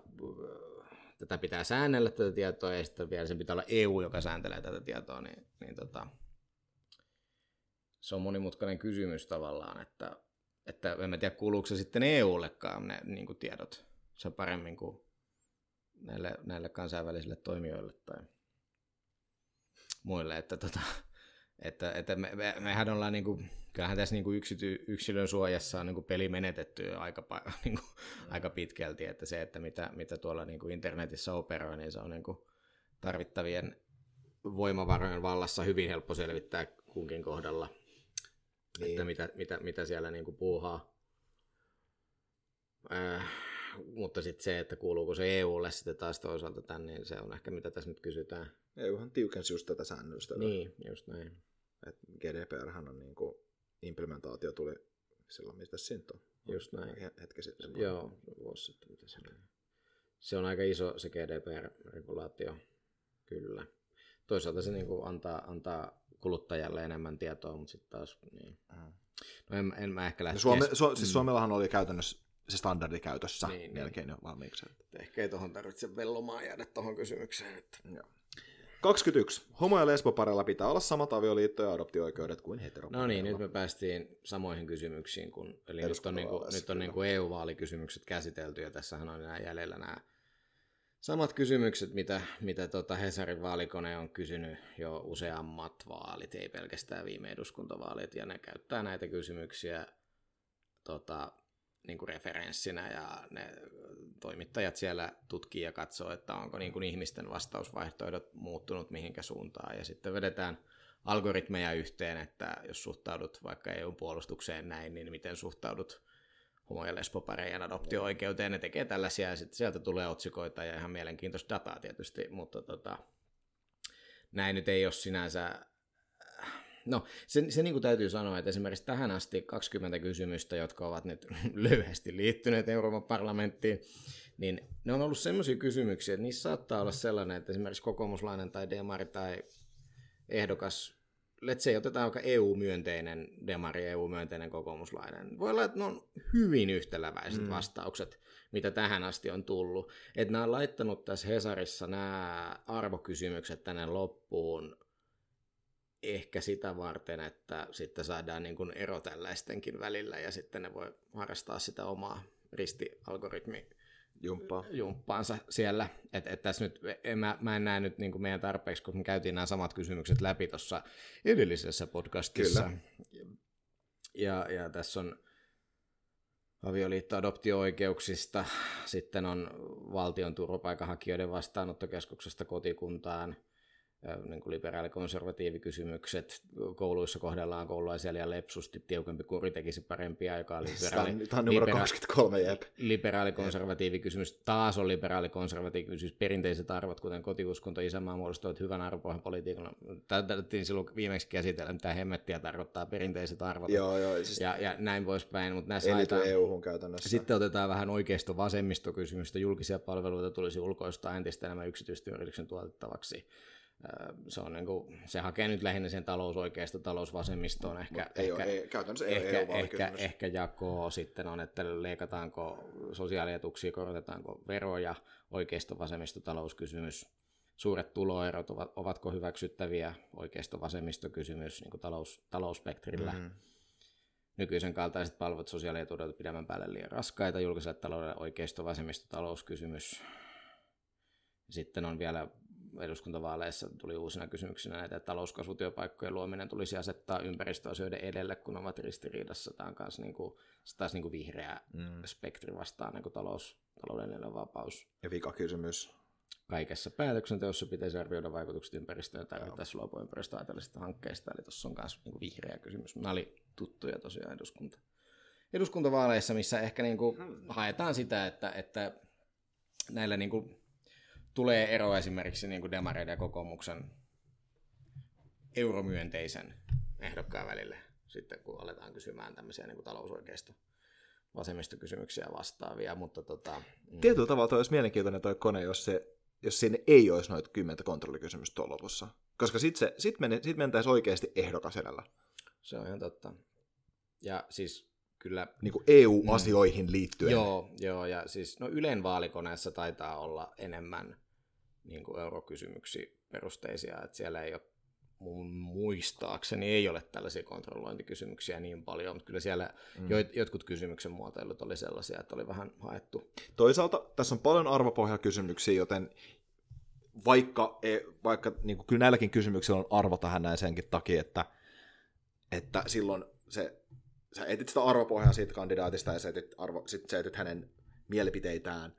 tätä pitää säännellä tätä tietoa ja sitten vielä sen pitää olla EU, joka sääntelee tätä tietoa, niin, niin tota, se on monimutkainen kysymys tavallaan, että että en mä tiedä kuuluuko se sitten EUllekaan ne niin kuin tiedot se paremmin kuin näille, näille kansainvälisille toimijoille tai muille, että, tota, että, että me, me, mehän ollaan niin kuin, kyllähän tässä niin kuin yksity, yksilön suojassa on niin kuin peli menetetty aika, <laughs> niin kuin, mm. aika pitkälti, että se, että mitä, mitä tuolla niin kuin internetissä operoi, niin se on niin kuin tarvittavien voimavarojen vallassa hyvin helppo selvittää kunkin kohdalla niin. että mitä, mitä, mitä siellä niin kuin puuhaa. Äh, mutta sitten se, että kuuluuko se EUlle sitten taas toisaalta tämän, niin se on ehkä mitä tässä nyt kysytään. EUhan tiukensi just tätä säännöstä. Niin, just näin. Et GDPRhan on niin kuin, implementaatio tuli silloin, mistä siinä on. Just näin. Hetki sitten. Joo, vuosi sitten. Mitä se, se on aika iso se GDPR-regulaatio, kyllä. Toisaalta se niin kuin antaa, antaa kuluttajalle enemmän tietoa, mutta sitten taas niin. Mm. No en, en mä ehkä lähde... No Suome, su, siis mm. Suomellahan oli käytännössä se standardi käytössä niin, niin. melkein niin. jo valmiiksi. Ehkä ei tuohon tarvitse vellomaan jäädä tuohon kysymykseen. Että... Joo. 21. Homo- ja lesboparilla pitää olla samat avioliitto- ja adoptio-oikeudet kuin heteropareilla. No niin, nyt me päästiin samoihin kysymyksiin. Kun, eli nyt on, niin kuin, nyt on niin kuin EU-vaalikysymykset käsitelty, ja tässähän on enää jäljellä nämä samat kysymykset, mitä, mitä tota Hesarin vaalikone on kysynyt jo useammat vaalit, ei pelkästään viime eduskuntavaalit, ja ne käyttää näitä kysymyksiä tota, niin kuin referenssinä, ja ne toimittajat siellä tutkii ja katsoo, että onko niin kuin ihmisten vastausvaihtoehdot muuttunut mihinkä suuntaan, ja sitten vedetään algoritmeja yhteen, että jos suhtaudut vaikka EU-puolustukseen näin, niin miten suhtaudut homo- ja lesboparejen adoptio-oikeuteen. Ne tekee tällaisia ja sitten sieltä tulee otsikoita ja ihan mielenkiintoista dataa tietysti, mutta tota, näin nyt ei ole sinänsä No, se, se niin kuin täytyy sanoa, että esimerkiksi tähän asti 20 kysymystä, jotka ovat nyt <laughs> lyhyesti liittyneet Euroopan parlamenttiin, niin ne on ollut sellaisia kysymyksiä, että niissä saattaa olla sellainen, että esimerkiksi kokoomuslainen tai demari tai ehdokas let's say, otetaan vaikka EU-myönteinen demari, EU-myönteinen kokoomuslainen. Voi olla, että ne on hyvin yhtäläväiset mm. vastaukset, mitä tähän asti on tullut. Että nämä on laittanut tässä Hesarissa nämä arvokysymykset tänne loppuun ehkä sitä varten, että sitten saadaan niin kuin ero tällaistenkin välillä ja sitten ne voi harrastaa sitä omaa ristialgoritmi Jumppaa. jumppaansa siellä. Et, et tässä nyt, en, mä, mä en näe nyt niin kuin meidän tarpeeksi, kun me käytiin nämä samat kysymykset läpi tuossa edellisessä podcastissa. Kyllä. Ja, ja tässä on avioliitto-adoptio-oikeuksista, sitten on valtion turvapaikanhakijoiden vastaanottokeskuksesta kotikuntaan, niin kuin liberaalikonservatiivikysymykset, kouluissa kohdellaan koululaisia liian lepsusti, tiukempi kuri tekisi parempia aikaa. Liberaali, Tämä on numero libera- 23, jep. Liberaalikonservatiivikysymys, taas on liberaalikonservatiivikysymys, perinteiset arvot, kuten kotiuskonto, isänmaa muodostavat hyvän arvopohjan politiikalla. Tätä silloin viimeksi käsitellä, mitä hemmettiä tarkoittaa perinteiset arvot. Joo, joo, siis ja, ja, näin poispäin. Mutta näissä haetaan, EU-hun käytännössä. Sitten otetaan vähän oikeisto vasemmistokysymystä, julkisia palveluita tulisi ulkoistaa entistä enemmän yksityisten yrityksen tuotettavaksi se, on niin kuin, se hakee nyt lähinnä sen talousoikeista talousvasemmistoon. Ehkä, ehkä, ei ole, ei, käytännössä ei ehkä, ole ehkä, ehkä jakoo sitten on, että leikataanko sosiaalietuksia, korotetaanko veroja, oikeisto vasemmisto talouskysymys, suuret tuloerot, ovat, ovatko hyväksyttäviä, oikeisto vasemmistokysymys niin kuin talous, talousspektrillä. Mm. Nykyisen kaltaiset palvelut sosiaalietuudet pidemmän päälle liian raskaita, julkiselle taloudelle oikeisto vasemmisto talouskysymys. Sitten on vielä eduskuntavaaleissa tuli uusina kysymyksinä näitä, että talouskasvutyöpaikkojen luominen tulisi asettaa ympäristöasioiden edelle, kun ovat ristiriidassa. Tämä on myös niin kuin, taas niin kuin vihreä mm. spektri vastaan niin kuin talous, taloudellinen vapaus. Ja kysymys. Kaikessa päätöksenteossa pitäisi arvioida vaikutukset ympäristöön tai pitäisi luopua ympäristöajattelijista hankkeista, eli tuossa on myös niin vihreä kysymys. Nämä oli tuttuja tosiaan eduskunta. eduskuntavaaleissa, missä ehkä niin kuin hmm. haetaan sitä, että, että näillä niin kuin tulee ero esimerkiksi niin kuin demareiden ja kokoomuksen euromyönteisen ehdokkaan välille, sitten kun aletaan kysymään tämmöisiä niin kuin talousoikeista vasemmistokysymyksiä vastaavia, mutta tota... Mm. Tietyllä tavalla olisi mielenkiintoinen tuo kone, jos, se, jos siinä ei olisi noita kymmentä kontrollikysymystä tuolla lopussa. Koska sitten sit, sit mentäisiin oikeasti ehdokas edellä. Se on ihan totta. Ja siis kyllä... Niin kuin EU-asioihin mm. liittyen. Joo, joo, ja siis no Ylen vaalikoneessa taitaa olla enemmän niin kuin eurokysymyksiä perusteisia, että siellä ei ole mun muistaakseni ei ole tällaisia kontrollointikysymyksiä niin paljon, mutta kyllä siellä mm. jotkut kysymyksen muotoilut oli sellaisia, että oli vähän haettu. Toisaalta tässä on paljon arvopohjakysymyksiä, joten vaikka, e, vaikka niin kuin, kyllä näilläkin kysymyksillä on arvo tähän näin senkin takia, että, että silloin se, sä etit sitä arvopohjaa siitä kandidaatista ja sä etit, arvo, sit sä etit hänen mielipiteitään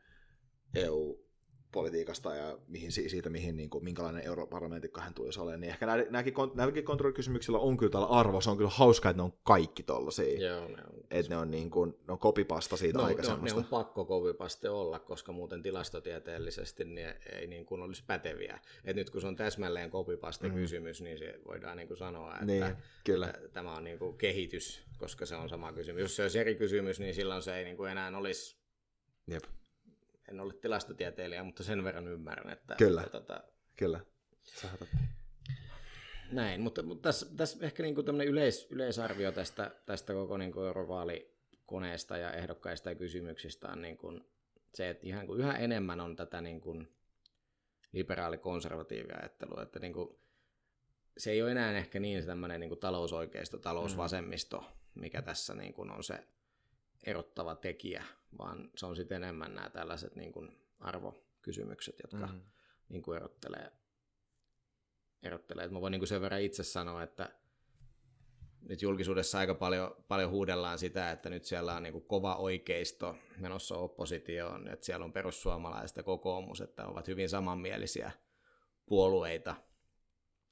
EU politiikasta ja mihin, siitä, mihin, niin kuin, minkälainen europarlamentikko hän tulisi olemaan, niin ehkä nämäkin, nämäkin kontrollikysymyksillä on kyllä tällä arvo. Se on kyllä hauska, että ne on kaikki tollaisia. Joo, ne on. Että ne on, niin kuin, ne on kopipasta siitä no, aikaisemmasta. No, ne on pakko kopipaste olla, koska muuten tilastotieteellisesti ne ei niin kuin olisi päteviä. Et nyt kun se on täsmälleen kopipaste mm. kysymys, niin se voidaan niin kuin sanoa, että, niin, kyllä. että tämä on niin kuin kehitys, koska se on sama kysymys. Jos se olisi eri kysymys, niin silloin se ei niin kuin enää olisi Jep en ole tilastotieteilijä, mutta sen verran ymmärrän, että... Kyllä, että, tota, kyllä. Näin, mutta, mutta tässä, tässä ehkä niin kuin yleis, yleisarvio tästä, tästä koko niin kuin eurovaalikoneesta ja ehdokkaista ja kysymyksistä on niin kuin se, että ihan kuin yhä enemmän on tätä niin kuin liberaali-konservatiivia ajattelua, että niin kuin, se ei ole enää ehkä niin tämmöinen niin kuin talousoikeisto, talousvasemmisto, mikä tässä niin kuin on se erottava tekijä, vaan se on sitten enemmän nämä tällaiset niin kuin arvokysymykset, jotka mm. niin kuin erottelee. erottelee. mä voin niin kuin sen verran itse sanoa, että nyt julkisuudessa aika paljon, paljon huudellaan sitä, että nyt siellä on niin kuin kova oikeisto menossa oppositioon, että siellä on perussuomalaiset ja kokoomus, että ovat hyvin samanmielisiä puolueita,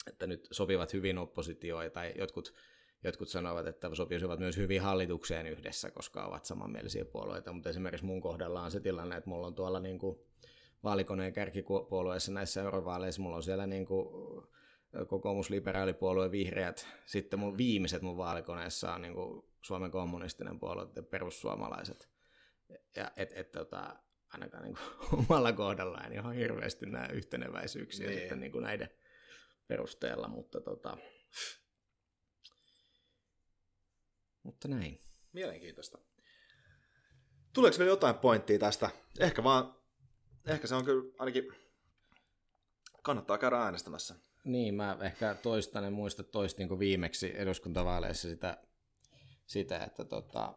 että nyt sopivat hyvin oppositioon, tai jotkut Jotkut sanovat, että sopisivat myös hyvin hallitukseen yhdessä, koska ovat samanmielisiä puolueita, mutta esimerkiksi mun kohdalla on se tilanne, että mulla on tuolla niin kuin vaalikoneen kärkipuolueessa näissä eurovaaleissa, mulla on siellä niin kuin kokoomus, liberaalipuolue, vihreät, sitten mun viimeiset mun vaalikoneessa on niin kuin Suomen kommunistinen puolue ja perussuomalaiset. Ja et, et, tota, ainakaan niin kuin <laughs> omalla kohdallaan en ihan hirveästi näe yhteneväisyyksiä niin. sitten niin kuin näiden perusteella, mutta tota, Mutta näin. Mielenkiintoista. Tuleeko vielä jotain pointtia tästä? Ehkä vaan, ehkä se on kyllä ainakin, kannattaa käydä äänestämässä. Niin, mä ehkä toistan, en muista toistin kuin viimeksi eduskuntavaaleissa sitä, sitä että, tota,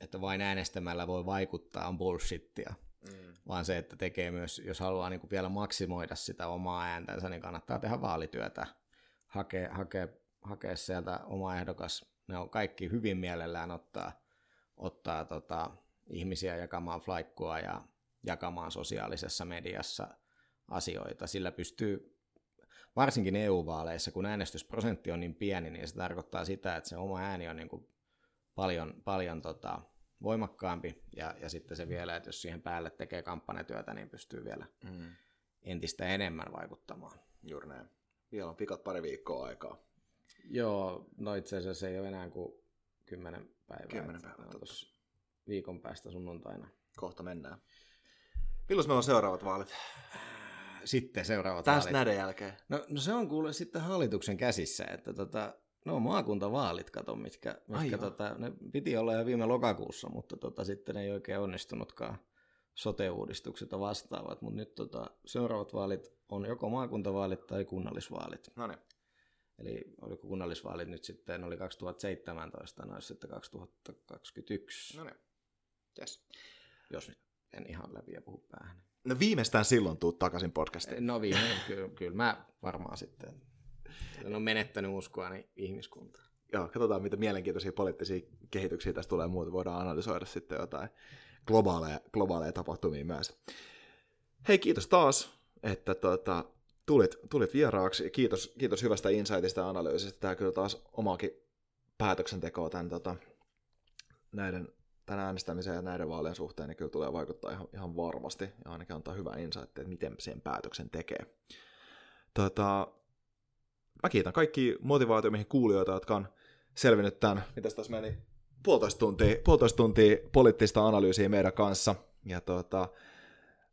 että vain äänestämällä voi vaikuttaa on bullshittia. Mm. Vaan se, että tekee myös, jos haluaa niin kuin vielä maksimoida sitä omaa ääntänsä, niin kannattaa tehdä vaalityötä, hakea, hakea, hakea sieltä oma ehdokas ne on kaikki hyvin mielellään ottaa, ottaa tota, ihmisiä jakamaan flaikkua ja jakamaan sosiaalisessa mediassa asioita. Sillä pystyy, varsinkin EU-vaaleissa, kun äänestysprosentti on niin pieni, niin se tarkoittaa sitä, että se oma ääni on niin kuin paljon, paljon tota, voimakkaampi, ja, ja sitten se vielä, että jos siihen päälle tekee kampanjatyötä, niin pystyy vielä mm. entistä enemmän vaikuttamaan. Juuri näin. Vielä on pikat pari viikkoa aikaa. Joo, no itse asiassa ei ole enää kuin kymmenen päivää. Kymmenen päivää, Viikon päästä sunnuntaina. Kohta mennään. Milloin meillä on seuraavat vaalit? Sitten seuraavat Tästä vaalit. näiden jälkeen. No, no se on kuule sitten hallituksen käsissä, että tota, no maakuntavaalit, kato, mitkä, mitkä tota, ne piti olla jo viime lokakuussa, mutta tota, sitten ei oikein onnistunutkaan sote-uudistukset ja vastaavat, mutta nyt tota, seuraavat vaalit on joko maakuntavaalit tai kunnallisvaalit. No niin. Eli oliko kunnallisvaalit nyt sitten, oli 2017, noin sitten 2021. No niin. Yes. Jos nyt en ihan läpi ja puhu päähän. No viimeistään silloin tuut takaisin podcastiin. No viimein, kyllä, kyllä mä varmaan sitten on menettänyt uskoani ihmiskuntaan. Joo, katsotaan mitä mielenkiintoisia poliittisia kehityksiä tästä tulee muuta. Voidaan analysoida sitten jotain globaaleja, globaaleja tapahtumia myös. Hei, kiitos taas, että tota, tulit, tulit vieraaksi. Kiitos, kiitos hyvästä insightista ja analyysistä. Tämä kyllä taas omaakin päätöksentekoa tämän, tota, näiden, tämän äänestämisen ja näiden vaalien suhteen, niin kyllä tulee vaikuttaa ihan, ihan varmasti ja ainakin antaa hyvä insight, että miten sen päätöksen tekee. Tota, mä kiitän kaikki motivaatiomiehen kuulijoita, jotka on selvinnyt tämän, mitä tässä meni, puolitoista tuntia, puolitoista tuntia poliittista analyysiä meidän kanssa. Ja tota,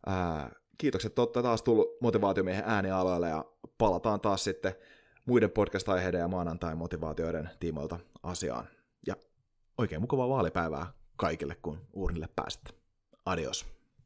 ää, kiitokset, että olette taas tullut motivaatiomiehen äänialueelle ja palataan taas sitten muiden podcast-aiheiden ja maanantai-motivaatioiden tiimoilta asiaan. Ja oikein mukavaa vaalipäivää kaikille, kun uurnille pääsette. Adios.